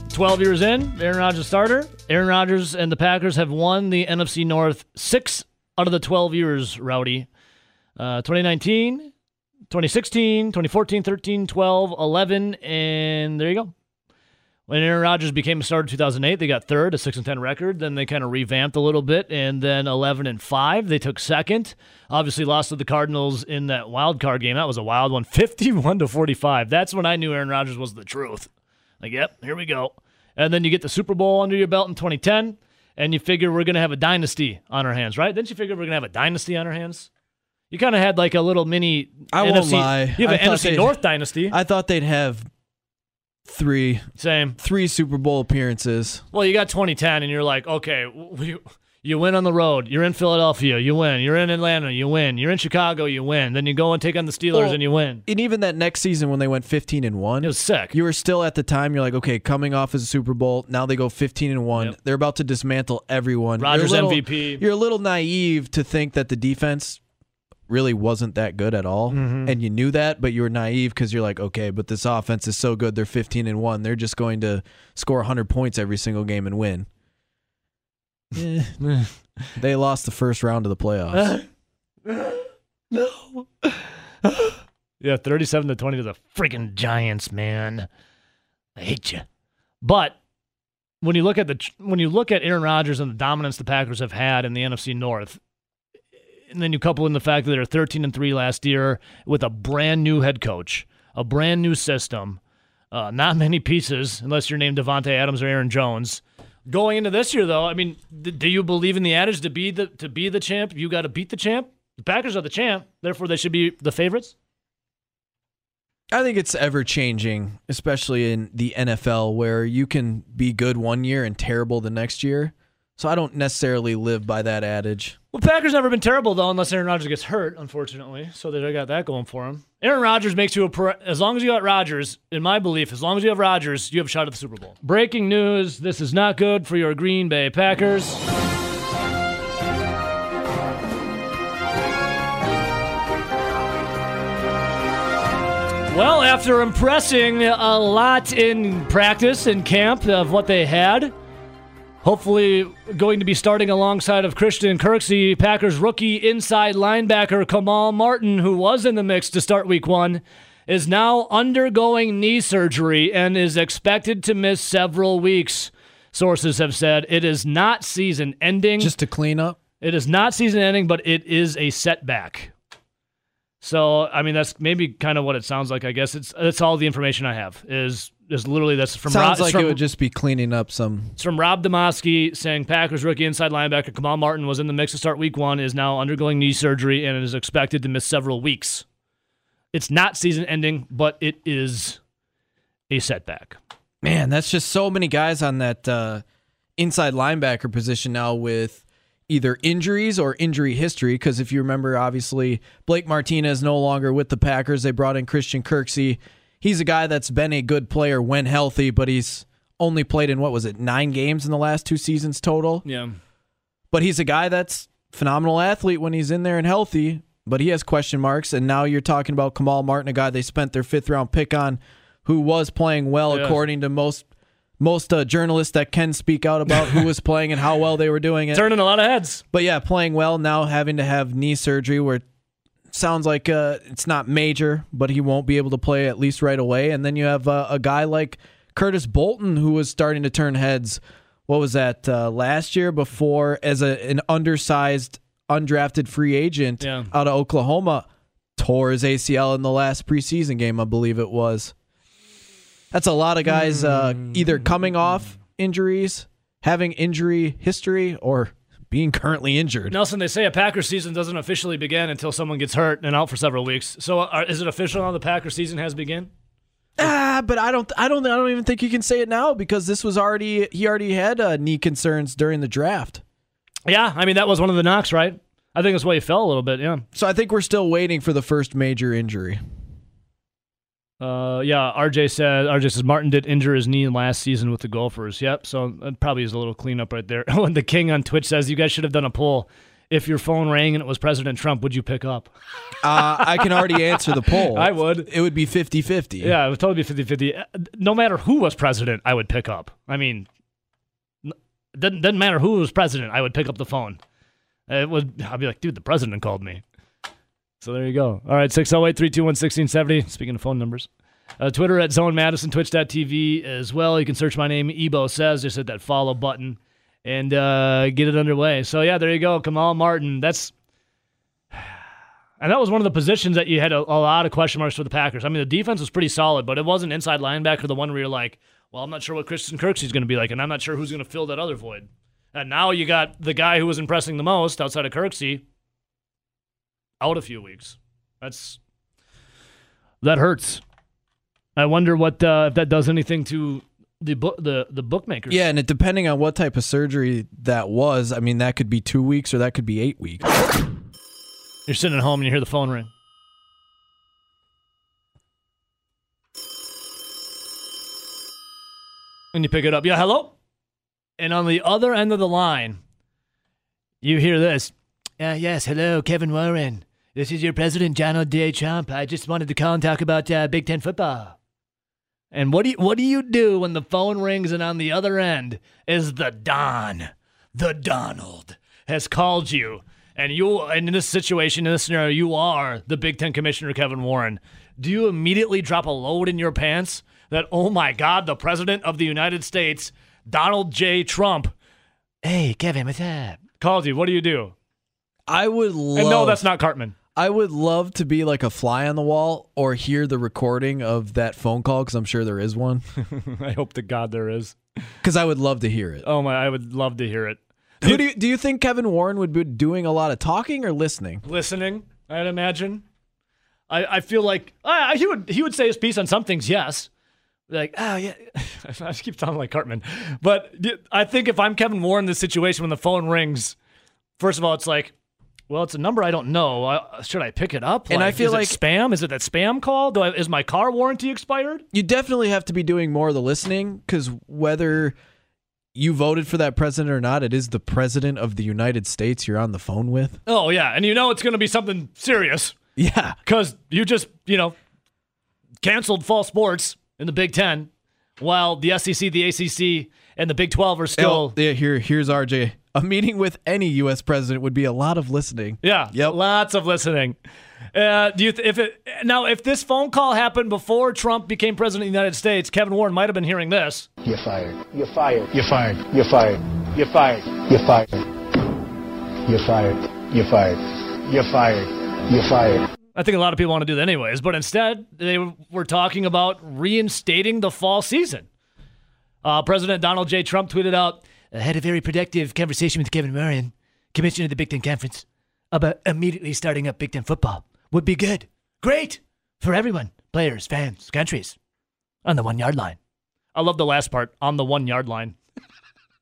12 years in, Aaron Rodgers starter. Aaron Rodgers and the Packers have won the NFC North six out of the 12 years, Rowdy. Uh, 2019, 2016, 2014, 13, 12, 11, and there you go. When Aaron Rodgers became a starter in 2008, they got third, a 6 and 10 record. Then they kind of revamped a little bit, and then 11 and 5, they took second. Obviously, lost to the Cardinals in that wild card game. That was a wild one, 51 to 45. That's when I knew Aaron Rodgers was the truth. Like, yep, here we go. And then you get the Super Bowl under your belt in 2010, and you figure we're going to have a dynasty on our hands, right? Didn't you figure we're going to have a dynasty on our hands? You kind of had like a little mini I NFC. won't lie. You have I an NFC North dynasty. I thought they'd have three Same. three Super Bowl appearances. Well, you got 2010, and you're like, okay, we, you win on the road. You're in Philadelphia, you win. You're in Atlanta, you win. You're in Chicago, you win. Then you go and take on the Steelers, Well, and you win. And even that next season when they went 15 and 1, It was sick. you were still at the time you're like, okay, coming off as a Super Bowl, now they go 15 and 1. Yep. They're about to dismantle everyone. Rodgers You're little- MVP. You're a little naive to think that the defense really wasn't that good at all Mm-hmm. and you knew that but you were naive cuz you're like okay but this offense is so good they're 15 and 1 they're just going to score 100 points every single game and win they lost the first round of the playoffs no. yeah, 37 to 20 to the freaking Giants, man. I hate you. But when you look at the when you look at Aaron Rodgers and the dominance the Packers have had in the NFC North, and then you couple in the fact that they're 13 and three last year with a brand new head coach, a brand new system, uh, not many pieces unless you're named Davante Adams or Aaron Jones. Going into this year, though, I mean, th- do you believe in the adage to be the to be the champ, you got to beat the champ? The Packers are the champ, therefore they should be the favorites. I think it's ever changing, especially in the NFL, where you can be good one year and terrible the next year. So I don't necessarily live by that adage. Well, Packers never been terrible though, unless Aaron Rodgers gets hurt, unfortunately. So they got that going for him. Aaron Rodgers makes you a per- as long as you got Rodgers. In my belief, as long as you have Rodgers, you have a shot at the Super Bowl. Breaking news: This is not good for your Green Bay Packers. Well, after impressing a lot in practice and camp of what they had, hopefully going to be starting alongside of Christian Kirksey, Packers rookie inside linebacker Kamal Martin, who was in the mix to start week one, is now undergoing knee surgery and is expected to miss several weeks. Sources have said it is not season ending. Just to clean up. It is not season ending, but it is a setback. So, I mean, that's maybe kind of what it sounds like. I guess it's that's all the information I have. Is is literally that's from Sounds Rob, like from, it would just be cleaning up some. it's from Rob Demovsky saying Packers rookie inside linebacker Kamal Martin was in the mix to start Week One, is now undergoing knee surgery and is expected to miss several weeks. It's not season ending, but it is a setback. Man, that's just so many guys on that uh, inside linebacker position now with either injuries or injury history. Because if you remember, obviously, Blake Martinez no longer with the Packers. They brought in Christian Kirksey. He's a guy that's been a good player when healthy, but he's only played in what was it, nine games in the last two seasons total. Yeah. But he's a guy that's phenomenal athlete when he's in there and healthy, but he has question marks. And now you're talking about Kamal Martin, a guy they spent their fifth round pick on, who was playing well Yeah. according to most most uh, journalists that can speak out about who was playing and how well they were doing it. Turning a lot of heads. But yeah, playing well now, having to have knee surgery where sounds like uh, it's not major, but he won't be able to play at least right away. And then you have uh, a guy like Curtis Bolton who was starting to turn heads. What was that uh, last year? Before as a, an undersized, undrafted free agent Yeah. out of Oklahoma, tore his ACL in the last preseason game, I believe it was. That's a lot of guys uh, either coming off injuries, having injury history, or being currently injured. Nelson, they say a Packers season doesn't officially begin until someone gets hurt and out for several weeks. So, are, is it official now the Packers season has begun? Ah, but I don't, I don't, I don't even think you can say it now because this was already he already had uh, knee concerns during the draft. Yeah, I mean that was one of the knocks, right? I think that's why he fell a little bit. Yeah. So I think we're still waiting for the first major injury. Uh, yeah. RJ said RJ says Martin did injure his knee last season with the Gophers. Yep. So that probably is a little cleanup right there. when the King on Twitch says you guys should have done a poll. If your phone rang and it was President Trump, would you pick up? Uh, I can already answer the poll. I would. It would be 50-50. Yeah, it would totally be 50 50. No matter who was president, I would pick up. I mean, doesn't, doesn't matter who was president, I would pick up the phone. It would, I'd be like, dude, the president called me. So there you go. All right, 608 321 1670. Speaking of phone numbers. Uh, Twitter at Zone Madison, Twitch.tv as well. You can search my name, Ebo Says. Just hit that follow button and uh, get it underway. So yeah, there you go. Kamal Martin. That's. And that was one of the positions that you had a, a lot of question marks for the Packers. I mean, the defense was pretty solid, but it wasn't inside linebacker the one where you're like, well, I'm not sure what Christian Kirksey's going to be like, and I'm not sure who's going to fill that other void. And now you got the guy who was impressing the most outside of Kirksey out a few weeks. That's that hurts. I wonder what uh, if that does anything to the book the the bookmakers. Yeah, and it, depending on what type of surgery that was, I mean, that could be two weeks or that could be eight weeks. You're sitting at home and you hear the phone ring. And you pick it up. Yeah, hello? And on the other end of the line, you hear this. Uh, yes, hello, Kevin Warren. This is your president, Donald J. Trump. I just wanted to call and talk about uh, Big Ten football. And what do you, what do you do when the phone rings and on the other end is the Don, the Donald has called you, and you and in this situation, in this scenario, you are the Big Ten Commissioner Kevin Warren. Do you immediately drop a load in your pants that oh my God, the President of the United States Donald J. Trump, hey, Kevin, what's up? Calls you. What do you do? I would love. And no, that's not Cartman. I would love to be like a fly on the wall or hear the recording of that phone call because I'm sure there is one. I hope to God there is. Because I would love to hear it. Oh my, I would love to hear it. Who do you, do you think Kevin Warren would be doing a lot of talking or listening? Listening, I'd imagine. I, I feel like uh, he would he would say his piece on some things, yes. Like, oh yeah, I just keep sounding like Cartman, but I think if I'm Kevin Warren in this situation when the phone rings, first of all, it's like, well, it's a number I don't know. Should I pick it up? And I feel is like- it spam. Is it that spam call? Do I, is my car warranty expired? You definitely have to be doing more of the listening because whether you voted for that president or not, it is the president of the United States you're on the phone with. Oh yeah, and you know it's going to be something serious Yeah. because you just you know canceled fall sports in the Big Ten, while the SEC, the ACC, and the Big Twelve are still. yeah, here, here's RJ. A meeting with any U.S. president would be a lot of listening. Yeah. Yep. Lots of listening. Uh, do you th- if it now if this phone call happened before Trump became president of the United States, Kevin Warren might have been hearing this. You're fired. You're fired. You're fired. You're fired. You're fired. You're fired. You're fired. You're fired. You're fired. You're fired. I think a lot of people want to do that anyways, but instead they were talking about reinstating the fall season. Uh, President Donald J. Trump tweeted out, "I had a very productive conversation with Kevin Warren, commissioner of the Big Ten Conference, about immediately starting up Big Ten football. Would be good, great for everyone, players, fans, countries, on the one yard line." I love the last part on the one yard line.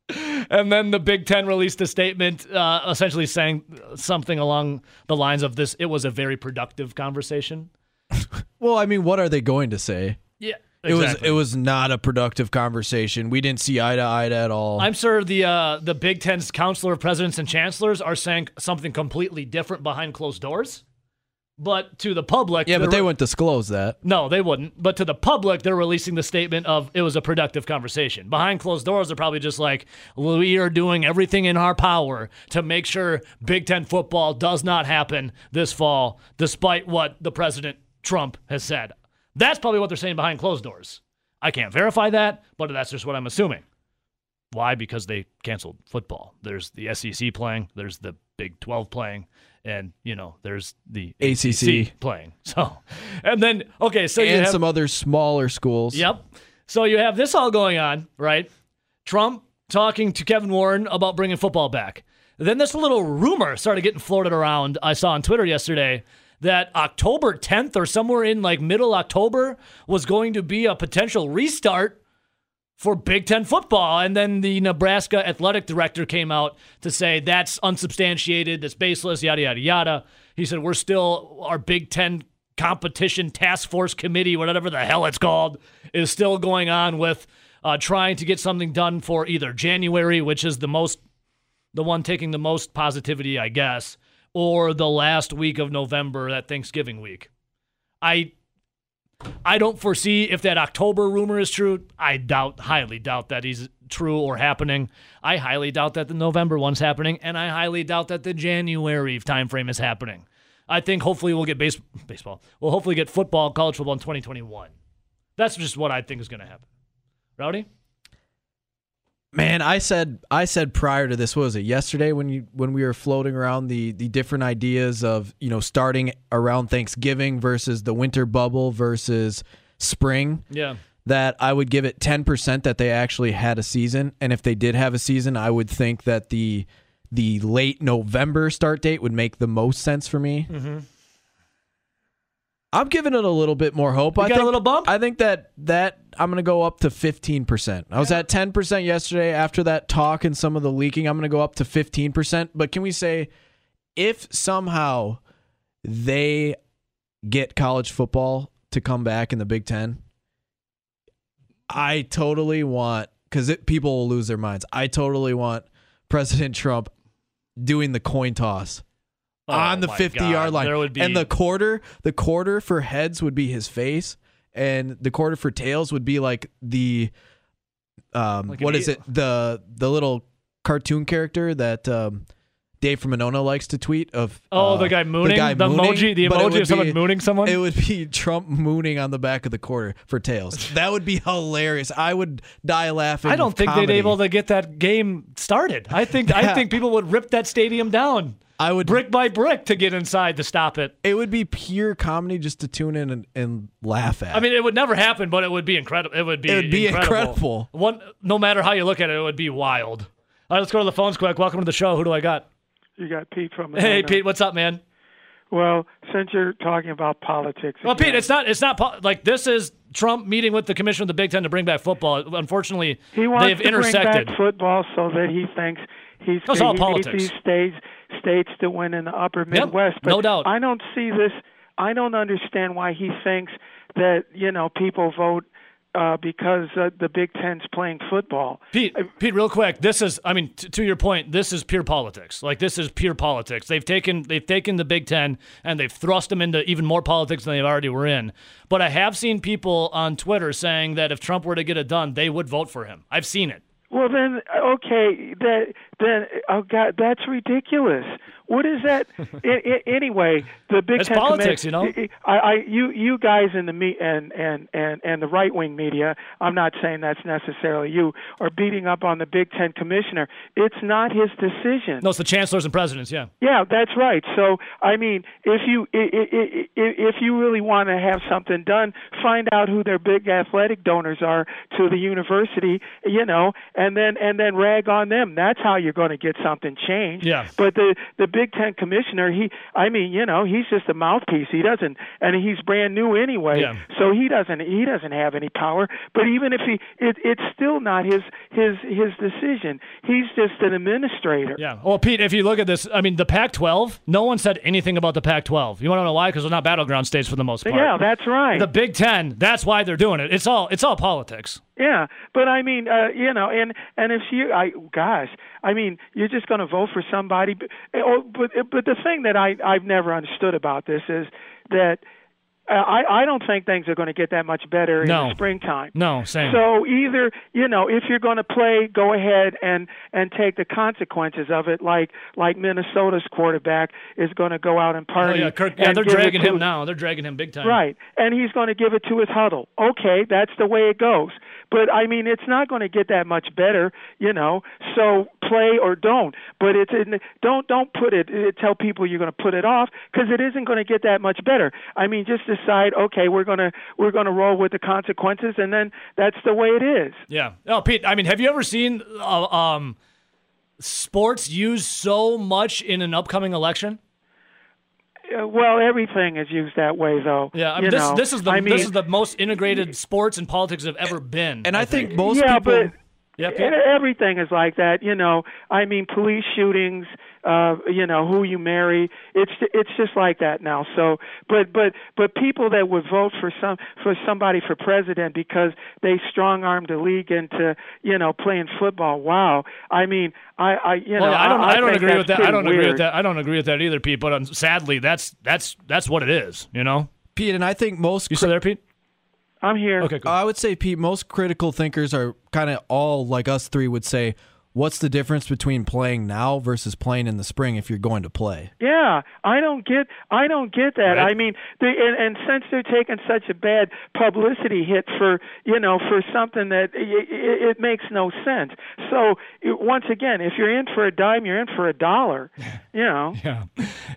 And then the Big Ten released a statement uh, essentially saying something along the lines of this it was a very productive conversation. Well, I mean, what are they going to say? Yeah. It was it was not a productive conversation. We didn't see eye to eye at all. I'm sure the uh, the Big Ten's Council of Presidents and Chancellors are saying something completely different behind closed doors. But to the public, yeah, but they wouldn't disclose that. No, they wouldn't. But to the public, they're releasing the statement of it was a productive conversation. Behind closed doors, they're probably just like, we are doing everything in our power to make sure Big Ten football does not happen this fall, despite what the President Trump has said. That's probably what they're saying behind closed doors. I can't verify that, but that's just what I'm assuming. Why? Because they canceled football. There's the SEC playing, there's the Big 12 playing, and, you know, there's the ACC. playing. So, and then, okay, so you have, some other smaller schools. Yep. So you have this all going on, right? Trump talking to Kevin Warren about bringing football back. Then this little rumor started getting floated around. I saw on Twitter yesterday that October 10th or somewhere in like middle October was going to be a potential restart for Big Ten football. And then the Nebraska athletic director came out to say that's unsubstantiated, that's baseless, yada, yada, yada. He said, We're still, our Big Ten competition task force committee, whatever the hell it's called, is still going on with uh, trying to get something done for either January, which is the most, the one taking the most positivity, I guess, or the last week of November, that Thanksgiving week. I I don't foresee if that October rumor is true. I doubt, highly doubt that he's true or happening. I highly doubt that the November one's happening, and I highly doubt that the January timeframe is happening. I think hopefully we'll get base- baseball. We'll hopefully get football, college football in 2021. That's just what I think is going to happen. Rowdy? Man, I said I said prior to this, what was it yesterday when you when we were floating around the the different ideas of you know starting around Thanksgiving versus the winter bubble versus spring Yeah. that I would give it ten percent that they actually had a season, and if they did have a season, I would think that the the late November start date would make the most sense for me. Mm-hmm. I'm giving it a little bit more hope. You I got a little bump? I think that that I'm going to go up to 15%. I was at 10% yesterday after that talk and some of the leaking. I'm going to go up to 15%. But can we say if somehow they get college football to come back in the Big 10, I totally want cuz people will lose their minds. I totally want President Trump doing the coin toss Oh on the 50 God. yard line. There would be And the quarter, the quarter for heads would be his face, and the quarter for tails would be like the um Like what is it? The the little cartoon character that um Dave from Monona likes to tweet of Oh, uh, the guy mooning? guy The mooning, emoji- the emoji of someone be- mooning someone? It would be Trump mooning on the back of the quarter for tails. That would be hilarious. I would die laughing. I don't think comedy. they'd be able to get that game started. I think I think people would rip that stadium down I would brick by brick to get inside to stop it. It would be pure comedy just to tune in and, and laugh at. I mean, it would never happen, but it would be incredible. It would be. It would be incredible. incredible. One, no matter how you look at it, it would be wild. All right, let's go to the phones quick. Welcome to the show. Who do I got? You got Pete from. Hey, Pete. What's up, man? Well, since you're talking about politics, Well, Pete, it's not. It's not like this is Trump meeting with the commission of the Big Ten to bring back football. Unfortunately, he wants they've to intersected. bring back football so that he thinks he's That's all he politics. needs these states states to win in the Upper Yep, Midwest. but no doubt. I don't see this. I don't understand why he thinks that you know people vote uh, because uh, the Big Ten's playing football. Pete, Pete, real quick. This is, I mean, t- to your point, this is pure politics. Like this is pure politics. They've taken, they've taken the Big Ten and they've thrust them into even more politics than they already were in. But I have seen people on Twitter saying that if Trump were to get it done, they would vote for him. I've seen it. Well, then, okay, that then, oh God, that's ridiculous. What is that? I, I, anyway, the Big It's Ten politics, you know? I, I, you, you guys in the me and and and and the right wing media. I'm not saying that's necessarily you are beating up on the Big Ten commissioner. It's not his decision. No, it's the chancellors and presidents. Yeah. Yeah, that's right. So, I mean, if you i- i- i- i- if you really want to have something done, find out who their big athletic donors are to the university, you know, and then and then rag on them. That's how you're going to get something changed. Yeah. But the the Big Ten commissioner, he, I mean, you know, he's just a mouthpiece. He doesn't, and he's brand new anyway. Yeah. So he doesn't he doesn't have any power. But even if he, it, it's still not his his his decision. He's just an administrator. Yeah. Well, Pete, if you look at this, I mean, the Pac-12. No one said anything about the Pac-12. You want to know why? Because they're not battleground states for the most part. Yeah, that's right. The Big Ten. That's why they're doing it. It's all. It's all politics. Yeah, but I mean, uh, you know, and and if you, I, gosh, I mean, you're just going to vote for somebody. But, oh, but but the thing that I I've never understood about this is that uh, I I don't think things are going to get that much better in No. springtime. No, same. So either you know, if you're going to play, go ahead and and take the consequences of it. Like like Minnesota's quarterback is going to go out and Oh, party. yeah, Kirk, yeah, they're dragging to- him now. They're dragging him big time. Right. And he's going to give it to his huddle. Okay, that's the way it goes. But I mean, it's not going to get that much better, you know. So play or don't. But it's in, don't don't put it uh, tell people you're going to put it off because it isn't going to get that much better. I mean, just decide, okay, we're going to we're to roll with the consequences and then that's the way it is. Yeah. Oh, Pete. I mean, have you ever seen uh, um, sports used so much in an upcoming election? Uh, well, everything is used that way though. Yeah. I mean, this this is the I mean, this is the most integrated sports and politics have ever been. and I, think, most yeah, people. but Yeah, Pete? E- Everything is like that, you know. I mean, police shootings, uh, you know, who you marry. It's it's just like that now. So, but but but people that would vote for some for somebody for president because they strong armed the league into you know playing football. Wow. I mean, I I you know Well, I don't. I, don't agree with that. I don't agree with that. I don't agree with that either, Pete. But um, sadly, that's that's that's what it is. You know. Pete, and I think most You still there, Pete? I'm here. Okay. Cool. I would say, Pete, most critical thinkers are kind of all like us three would say, what's the difference between playing now versus playing in the spring if you're going to play? Yeah, I don't get I don't get that. Right. I mean, they, and, and since they're taking such a bad publicity hit for you know for something that it, it, it makes no sense. So it, once again, if you're in for a dime, you're in for a dollar. You know. yeah.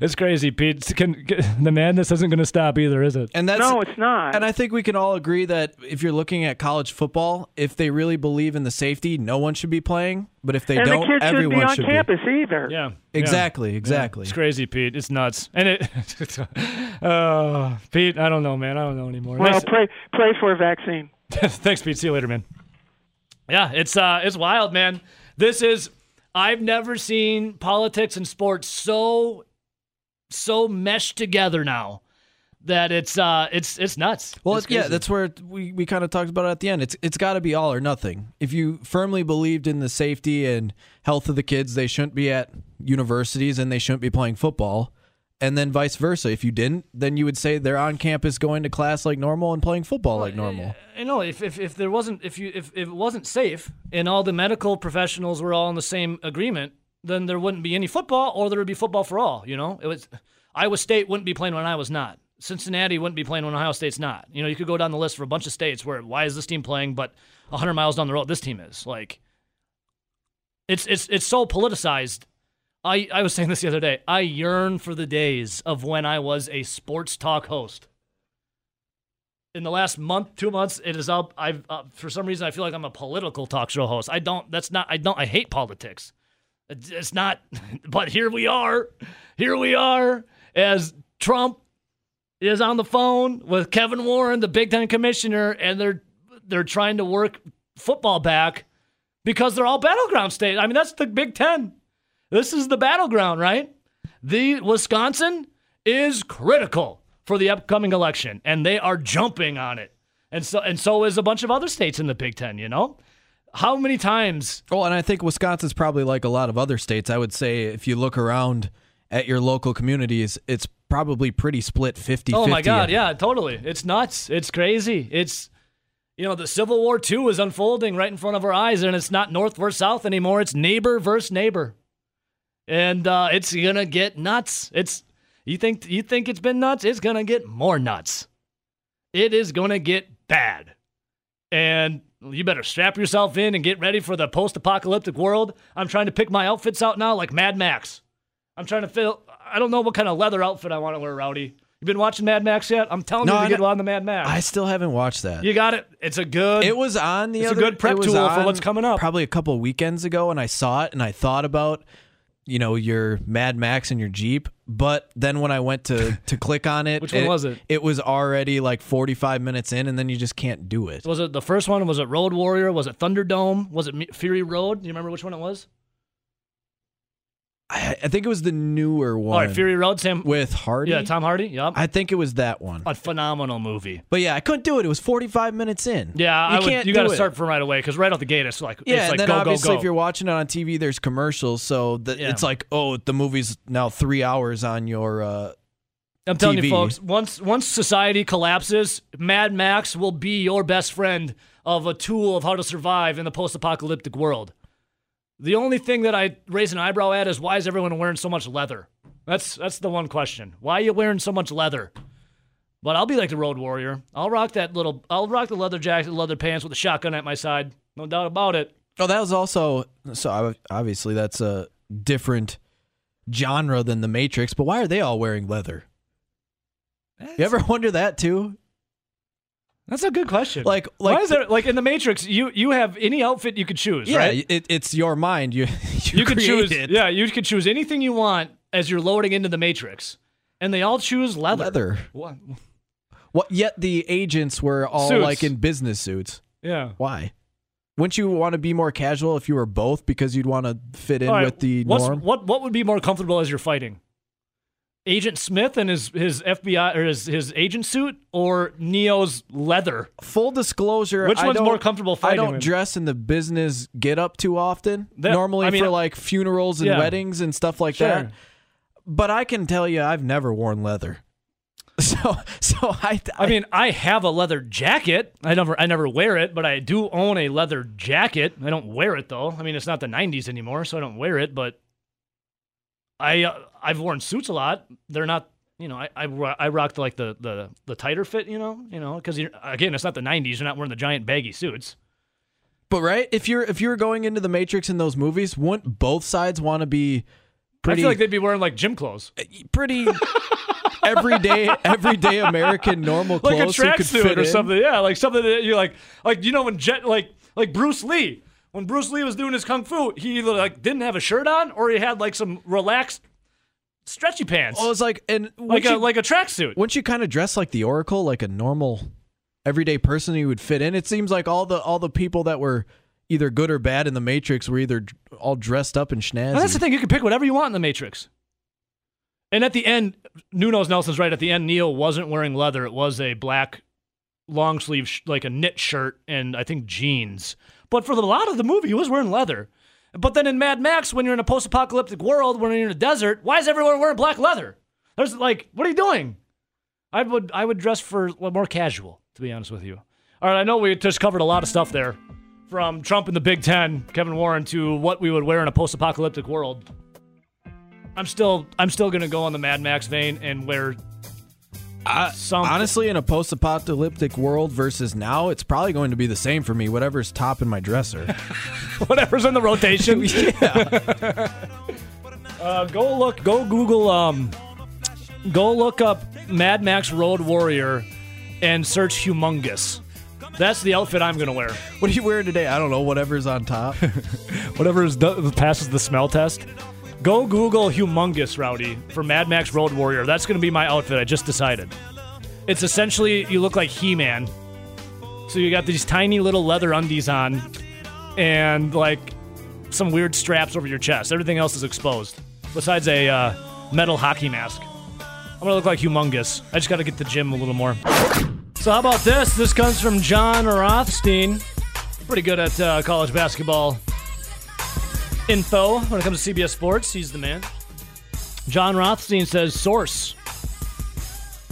It's crazy, Pete. It's- Can, the madness isn't going to stop either, is it? And that's No, it's not. And I think we can all agree that if you're looking at college football, if they really believe in the safety, no one should be playing. But if they and don't, the kids shouldn't everyone be on should campus either. Yeah. yeah. Exactly, Yeah. exactly. It's crazy, Pete. It's nuts. And it. uh, Pete, I don't know, man. I don't know anymore. Well, Nice- pray pray for a vaccine. Thanks, Pete. See you later, man. Yeah, it's uh, it's wild, man. This is I've never seen politics and sports so so meshed together now that it's uh, it's it's nuts. Well, It's yeah, that's where we, we kind of talked about it at the end. It's it's got to be all or nothing. If you firmly believed in the safety and health of the kids, they shouldn't be at universities and they shouldn't be playing football. And then vice versa. If you didn't, then you would say they're on campus going to class like normal and playing football like normal. You know, if, if if there wasn't if you if, if it wasn't safe and all the medical professionals were all in the same agreement, then there wouldn't be any football, or there would be football for all. You know, it was Iowa State wouldn't be playing when I was not. Cincinnati wouldn't be playing when Ohio State's not. You know, you could go down the list for a bunch of states where why is this team playing, but 100 miles down the road this team is like. It's it's it's so politicized. I I was saying this the other day. I yearn for the days of when I was a sports talk host. In the last month, two months, it is up. I've uh, for some reason I feel like I'm a political talk show host. I don't. That's not. I don't. I hate politics. It's it's not. But here we are. Here we are as Trump is on the phone with Kevin Warren, the Big Ten commissioner, and they're they're trying to work football back because they're all battleground states. I mean, that's the Big Ten. This is the battleground, right? The Wisconsin is critical for the upcoming election, and they are jumping on it. And so and so is a bunch of other states in the Big Ten, you know? How many times Well, and I think Wisconsin's probably like a lot of other states. I would say if you look around at your local communities, it's probably pretty split 50 Oh my god, yeah, totally. It's nuts. It's crazy. It's you know, the Civil War II is unfolding right in front of our eyes, and it's not North versus South anymore. It's neighbor versus neighbor. And uh, it's gonna get nuts. It's you think you think it's been nuts, it's gonna get more nuts. It is gonna get bad. And you better strap yourself in and get ready for the post-apocalyptic world. I'm trying to pick my outfits out now like Mad Max. I'm trying to feel I don't know what kind of leather outfit I want to wear, Rowdy. You've been watching Mad Max yet? I'm telling No, you I to get on the Mad Max. I still haven't watched that. you got it. It's a good. It was on the It's a good prep tool for what's coming up. Probably a couple of weekends ago and I saw it and I thought about you know your Mad Max and your Jeep, but then when I went to to click on it, Which one was it? It was already like 45 minutes in and then you just can't do it. Was it the first one? Was it Road Warrior? Was it Thunderdome? Was it Fury Road? Do you remember which one it was? I, I think it was the newer one All right, Fury Road. Sam. with Hardy. Yeah, Tom Hardy. Yep. I think it was that one. a phenomenal movie. But yeah, I couldn't do it. It was 45 minutes in. Yeah, you I can't you got to start from right away because right out the gate it's like Yeah, it's and like then go obviously go go. if you're watching it on TV, there's commercials, so the, Yeah. it's like, oh, the movie's now three hours on your. Uh, I'm telling you, folks. Once once society collapses, Mad Max will be your best friend of a tool of how to survive in the post-apocalyptic world. The only thing that I raise an eyebrow at is why is everyone wearing so much leather? That's that's the one question. Why are you wearing so much leather? But I'll be like the Road Warrior. I'll rock that little. I'll rock the leather jacket, leather pants with a shotgun at my side. No doubt about it. oh, that was also so ob- obviously that's a different genre than the Matrix. But why are they all wearing leather? You ever wonder that too? That's a good question. Like- why like is there like in the Matrix? You you have any outfit you could choose, Yeah, right? it, it's your mind. You you, you could choose it. yeah you could choose anything you want as you're loading into the matrix and they all choose leather leather. What? What? Yet the agents were all Suits. like in business suits. yeah Why? Wouldn't you want to be more casual if you were both because you'd want to fit in right, with the norm? what what would be more comfortable as you're fighting agent smith and his his fbi or his his agent suit or neo's leather Full disclosure, Which I one's more comfortable I don't with? dress in the business get up too often. That- Normally I mean, for like funerals and yeah. weddings and stuff like Sure. that. But I can tell you, I've never worn leather. So, so I, I mean, I have a leather jacket. I never, I never wear it, but I do own a leather jacket. I don't wear it though. I mean, it's not the '90s anymore, so I don't wear it. But I, uh, I've worn suits a lot. They're not, you know, I, I, I rocked like the, the, the tighter fit, you know, you know, because again, it's not the '90s. You're not wearing the giant baggy suits. but right, if you're if you're going into the Matrix in those movies, wouldn't both sides want to be pretty I feel like they'd be wearing like gym clothes, pretty everyday everyday American normal clothes, like a tracksuit or in? something. Yeah, like something that you're like, like you know when Jet, like like Bruce Lee. When Bruce Lee was doing his kung fu, he either like didn't have a shirt on or he had like some relaxed, stretchy pants, Well, it's like and like a you, like a tracksuit. wouldn't you kind of dress like the Oracle, like a normal everyday person you would fit in? It seems like all the all the people that were either good or bad in the Matrix were either all dressed up in. And that's the thing; you can pick whatever you want in the Matrix. And at the end, Nuno's Nelson's right. At the end, Neo wasn't wearing leather; it was a black long sleeve, sh- like a knit shirt, and I think jeans. But for the lot of the movie, he was wearing leather. But then in Mad Max, when you're in a post-apocalyptic world, when you're in a desert, why is everyone wearing black leather? There's like, what are you doing? I would I would dress for more casual, to be honest with you. All right, I know we just covered a lot of stuff there from Trump and the Big Ten, Kevin Warren, to what we would wear in a post-apocalyptic world. I'm still I'm still gonna go on the Mad Max vein and wear some Honestly, in a post-apocalyptic world versus now, it's probably going to be the same for me. Whatever's top in my dresser. whatever's in the rotation. yeah. Uh, go look, go Google, um, go look up Mad Max Road Warrior and search humongous. That's the outfit I'm gonna wear. What are you wearing today? I don't know. Whatever's on top. Whatever is passes the smell test. Go Google humongous, Rowdy, for Mad Max Road Warrior. That's gonna be my outfit. I just decided. It's essentially you look like He-Man. So you got these tiny little leather undies on, and like some weird straps over your chest. Everything else is exposed, besides a uh, metal hockey mask. I'm gonna look like humongous. I just gotta get the gym a little more. So how about this? This comes from Jon Rothstein. Pretty good at uh, college basketball info when it comes to CBS Sports. He's the man. Jon Rothstein says, source.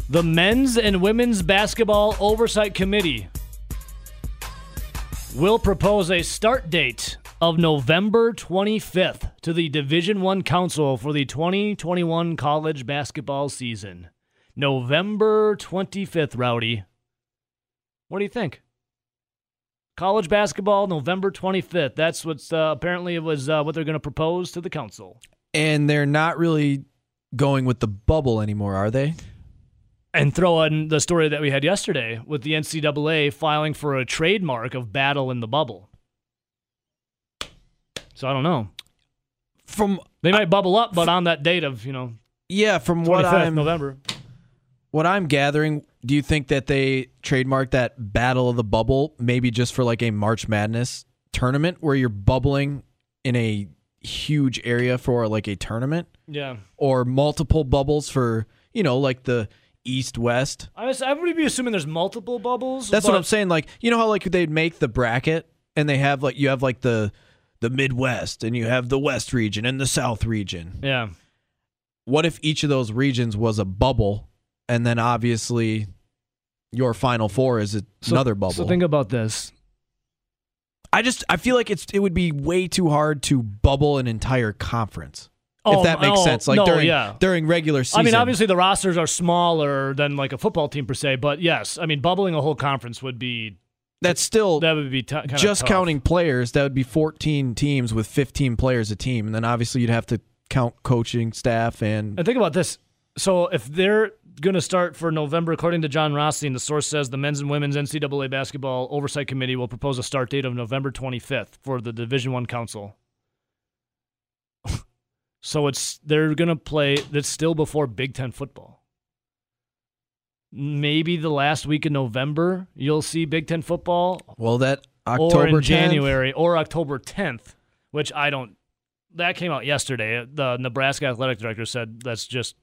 The Men's and Women's Basketball Oversight Committee will propose a start date of November 25th to the Division 1 Council for the 2021 college basketball season. November 25th, Rowdy. What do you think? College basketball, November 25th. That's what's uh, apparently it was uh, what they're going to propose to the council. and they're not really going with the bubble anymore, are they? And throw in the story that we had yesterday with the NCAA filing for a trademark of battle in the bubble. So I don't know. From They might bubble up, but on that date of, you know, yeah, from what I'm November. what I'm gathering, do you think that they trademarked that Battle of the Bubble maybe just for like a March Madness tournament where you're bubbling in a huge area for like a tournament Yeah. or multiple bubbles for, you know, like the East West? I, was, I would be assuming there's multiple bubbles. That's what I'm saying. Like, you know how like they'd make the bracket and they have like you have like the the Midwest and you have the West region and the South region. Yeah. What if each of those regions was a bubble and then obviously your final four is So- another bubble? So think about this. I just I feel like it's it would be way too hard to bubble an entire conference. Oh, if that makes oh, sense. Like no, during yeah. during regular season. I mean, obviously the rosters are smaller than like a football team per se, but yes, I mean, bubbling a whole conference would be that's still that would be t- just counting players, that would be 14 teams with 15 players a team. And then obviously you'd have to count coaching staff and And think about this. So if they're going to start for November, according to Jon Rothstein, the source says the men's and women's NCAA basketball oversight committee will propose a start date of November 25th for the Division One Council. so it's they're going to play. That's still before Big Ten football. Maybe the last week in November you'll see Big Ten football, well that October or in 10th, January or October 10th, which I don't. That came out yesterday. The Nebraska athletic director said that's just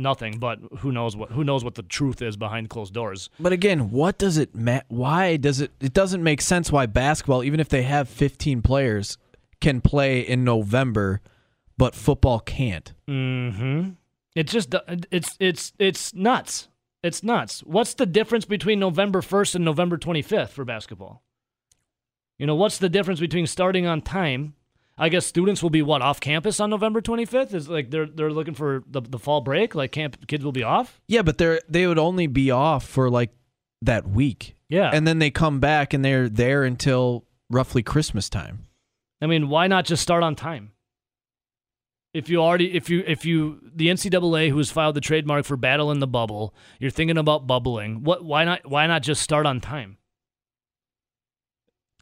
nothing. But who knows what who knows what the truth is behind closed doors. But again, what does it ma- why does it it doesn't make sense why basketball even if they have 15 players can play in November but football can't. Mm-hmm. It just it's it's it's nuts. It's nuts. What's the difference between November 1st and November 25th for basketball? You know, what's the difference between starting on time? I guess students will be what off campus on November 25th. Is like they're they're looking for the, the fall break. Like camp kids will be off. Yeah, but they're they would only be off for like that week. Yeah, And then they come back and they're there until roughly Christmas time. I mean, why not just start on time? If you already, if you, if you, the NCAA who has filed the trademark for battle in the bubble, you're thinking about bubbling. What? Why not? Why not just start on time?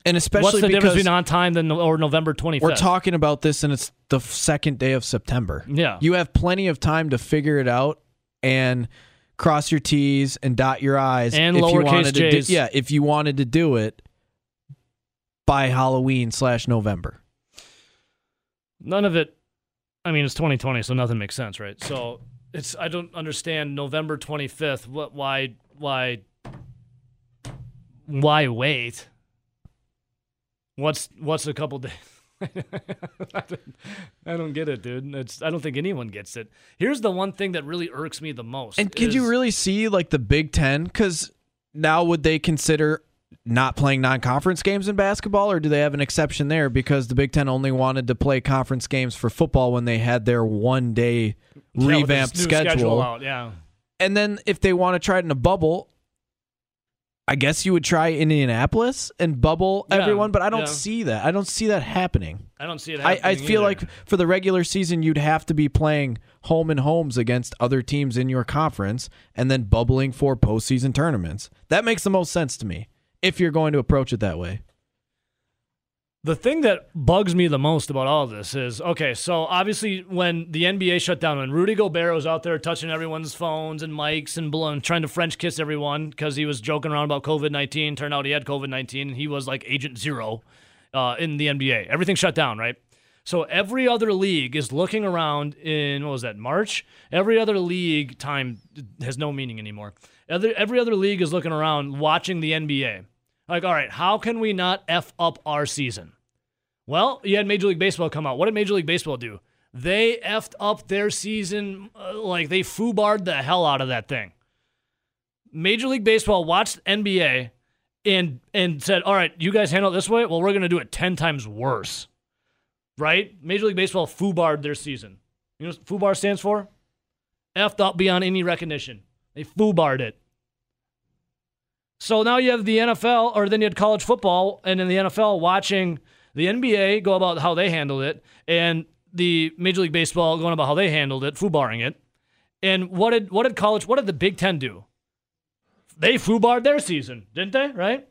And especially What's the because difference between on time than or November 25th? we're talking about this and it's the second day of September. Yeah. You have plenty of time to figure it out and cross your T's and dot your I's. And if you lowercase wanted to do- J's. yeah, if you wanted to do it by Halloween slash November. None of it. I mean, it's 2020, so nothing makes sense, right? So it's. I don't understand November 25th. What? Why? Why? Why wait? What's What's a couple days? I don't- I don't get it, dude. It's. I don't think anyone gets it. Here's the one thing that really irks me the most. And could you really see like the Big Ten? Because now would they consider not playing non-conference games in basketball, or do they have an exception there because the Big Ten only wanted to play conference games for football when they had their one-day revamped schedule? out, yeah. And then if they want to try it in a bubble, I guess you would try Indianapolis and bubble Yeah, everyone, but I don't yeah. see that. I don't see that happening. I don't see it I. I feel either. like for the regular season, you'd have to be playing home and homes against other teams in your conference and then bubbling for postseason tournaments. That makes the most sense to me if you're going to approach it that way. The thing that bugs me the most about all this is okay, so obviously when the NBA shut down, when Rudy Gobert was out there touching everyone's phones and mics and blowing, trying to French kiss everyone because he was joking around about COVID 19, turned out he had COVID 19 and he was like Agent Zero uh, in the NBA. Everything shut down, right? So every other league is looking around in, what was that, March? Every other league time has no meaning anymore. Every other league is looking around watching the NBA. Like, all right, how can we not F up our season? Well, you had Major League Baseball come out. What did Major League Baseball do? They effed up their season, uh, like they foobarred the hell out of that thing. Major League Baseball watched NBA and and said, "All right, you guys handle it this way. Well, we're going to do it ten times worse." Right? Major League Baseball foobarred their season. You know what foobar stands for? Effed up beyond any recognition. They foobarred it. So now you have the NFL, or then you had college football, and then the NFL watching the NBA go about how they handled it, and the Major League Baseball going about how they handled it, foo foobarring it. And what did what did college? What did the Big Ten do? They foo foobarred their season, didn't they? Right?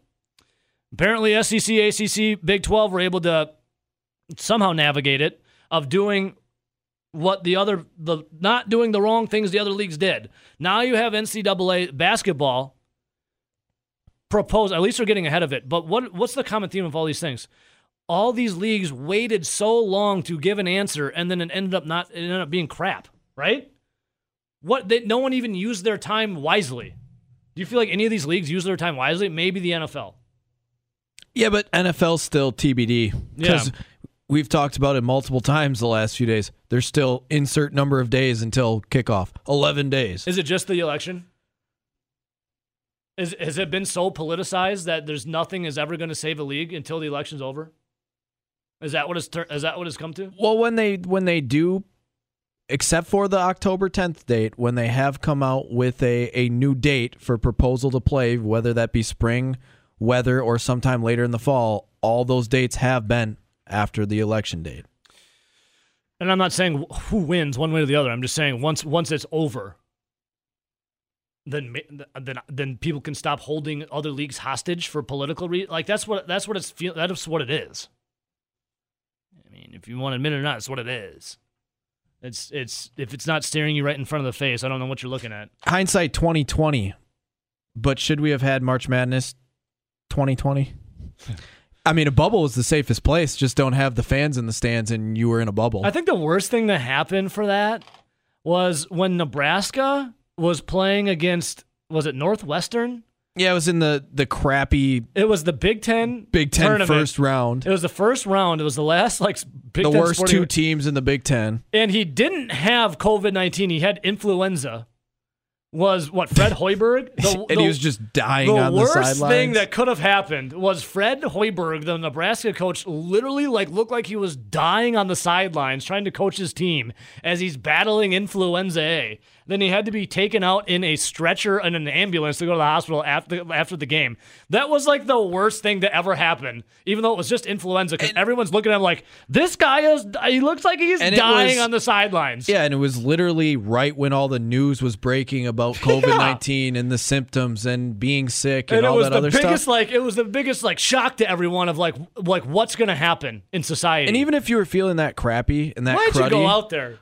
Apparently, SEC, ACC, Big Twelve were able to somehow navigate it of doing what the other the not doing the wrong things the other leagues did. Now you have NCAA basketball propose at least they're getting ahead of it. But what what's the common theme of all these things? All these leagues waited so long to give an answer and then it ended up not it ended up being crap, right? What they, no one even used their time wisely. Do you feel like any of these leagues use their time wisely? Maybe the NFL. Yeah, but NFL's still TBD because Yeah. we've talked about it multiple times the last few days. There's still insert number of days until kickoff. Eleven days. Is it just the election? Is has it been so politicized that there's nothing is ever going to save a league until the election's over? Is that what it's tur- is that what it's come to? Well, when they when they do, except for the October 10th date, when they have come out with a a new date for proposal to play, whether that be spring, weather, or sometime later in the fall, all those dates have been after the election date. And I'm not saying who wins one way or the other. I'm just saying once once it's over, then then then people can stop holding other leagues hostage for political re- like that's what that's what it's feel that's what it is. I mean, if you want to admit it or not, it's what it is. It's it's if it's not staring you right in front of the face, I don't know what you're looking at. Hindsight 2020, but should we have had March Madness 2020? I mean, a bubble is the safest place. Just don't have the fans in the stands, and you were in a bubble. I think the worst thing that happened for that was when Nebraska was playing against was it Northwestern? yeah, it was in the the crappy It was the Big Ten Big Ten tournament. first round. It was the first round. It was the last like Big the Ten worst sporting- two teams in the Big Ten. and he didn't have COVID nineteen. He had influenza. Was what Fred Hoiberg? The, and the- he was just dying the on the worst thing that could have happened was Fred Hoiberg, the Nebraska coach, literally like looked like he was dying on the sidelines trying to coach his team as he's battling influenza A. Then he had to be taken out in a stretcher and an ambulance to go to the hospital after after the game. That was like the worst thing to ever happen, even though it was just influenza. Because everyone's looking at him like this guy is. He looks like he's dying was- on the sidelines. yeah, and it was literally right when all the news was breaking about COVID nineteen and the symptoms and being sick and, and it all was that the other biggest stuff. like it was the biggest like shock to everyone of like like what's gonna happen in society. And even if you were feeling that crappy and that why'd cruddy, you go out there?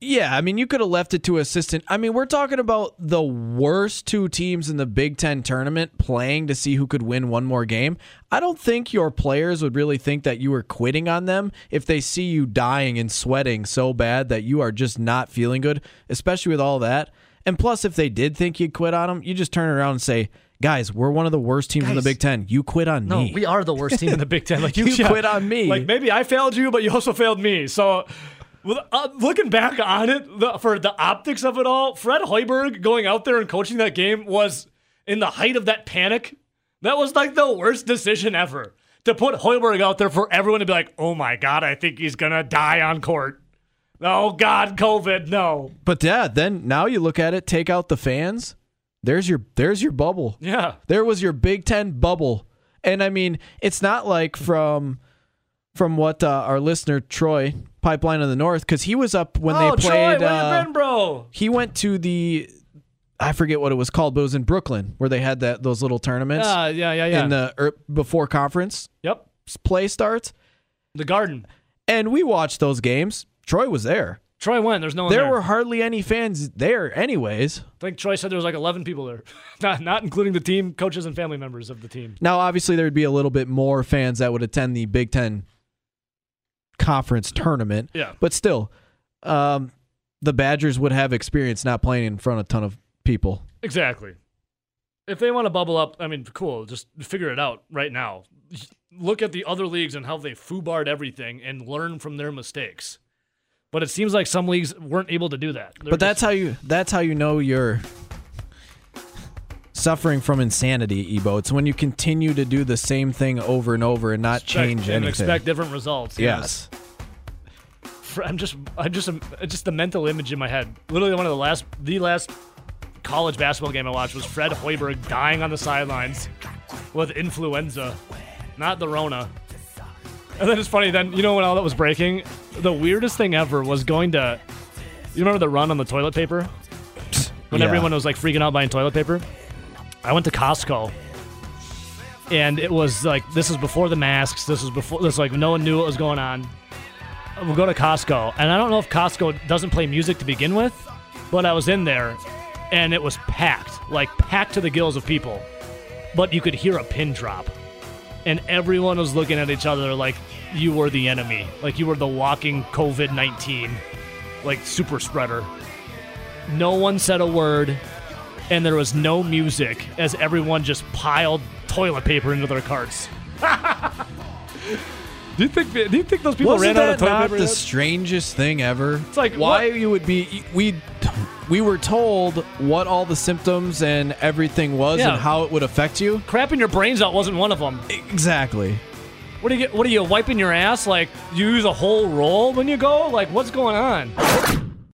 Yeah, I mean, you could have left it to assistant. I mean, we're talking about the worst two teams in the Big Ten tournament playing to see who could win one more game. I don't think your players would really think that you were quitting on them if they see you dying and sweating so bad that you are just not feeling good, especially with all that. And plus, if they did think you'd quit on them, you just turn around and say, "Guys, we're one of the worst teams in the Big Ten. You quit on No, me." we are the worst team in the Big Ten. Like you, You yeah. quit on me. Like maybe I failed you, but you also failed me. So. With- Uh, looking back on it, the, for the optics of it all, Fred Hoiberg going out there and coaching that game was in the height of that panic That was like the worst decision ever. To put Hoiberg out there for everyone to be like, oh my God, I think he's going to die on court. Oh God, COVID, no. But yeah, then now you look at it, take out the fans. There's your there's your bubble. Yeah. There was your Big Ten bubble. And I mean, it's not like from from what uh, our listener Troy Pipeline of the North, because he was up when oh, they Troy, played. where uh, you been, bro? he went to the I forget what it was called, but it was in Brooklyn where they had that those little tournaments Yeah, yeah, yeah, yeah. in the er, before conference yep. play starts. The Garden. And we watched those games. Troy was there. Troy went. There's no one There there. were hardly any fans there, anyways. I think Troy said there was like 11 people there, not not including the team, coaches, and family members of the team. Now, obviously, there would be a little bit more fans that would attend the Big Ten conference tournament, Yeah. but still, um, the Badgers would have experience not playing in front of a ton of people. Exactly. If they want to bubble up, I mean, cool. Just figure it out right now. Look at the other leagues and how they foobarred everything and learn from their mistakes. But it seems like some leagues weren't able to do that. They're but that's just- how you that's how you know you're suffering from insanity, Ebo. It's when you continue to do the same thing over and over and not expect- change anything. and expect different results. yes. Fr- I'm just, I'm just, just the mental image in my head. Literally, one of the last, the last college basketball game I watched was Fred Hoiberg dying on the sidelines with influenza, not the Rona. And then it's funny. Then you know when all that was breaking, the weirdest thing ever was going to. You remember the run on the toilet paper when Yeah. everyone was like freaking out buying toilet paper? I went to Costco and it was like this is before the masks. This was before this like no one knew what was going on. We'll go to Costco, and I don't know if Costco doesn't play music to begin with, but I was in there, and it was packed, like packed to the gills of people. But you could hear a pin drop, and everyone was looking at each other like you were the enemy, like you were the walking COVID nineteen, like super spreader. No one said a word, and there was no music as everyone just piled toilet paper into their carts. do you think? Do you think those people Wasn't ran out of toilet not paper? the yet? strangest thing ever? It's like, why what- you would be we we were told what all the symptoms and everything was Yeah. and how it would affect you. Crapping your brains out wasn't one of them. Exactly. What do you get? What are you wiping your ass? Like you use a whole roll when you go? Like what's going on?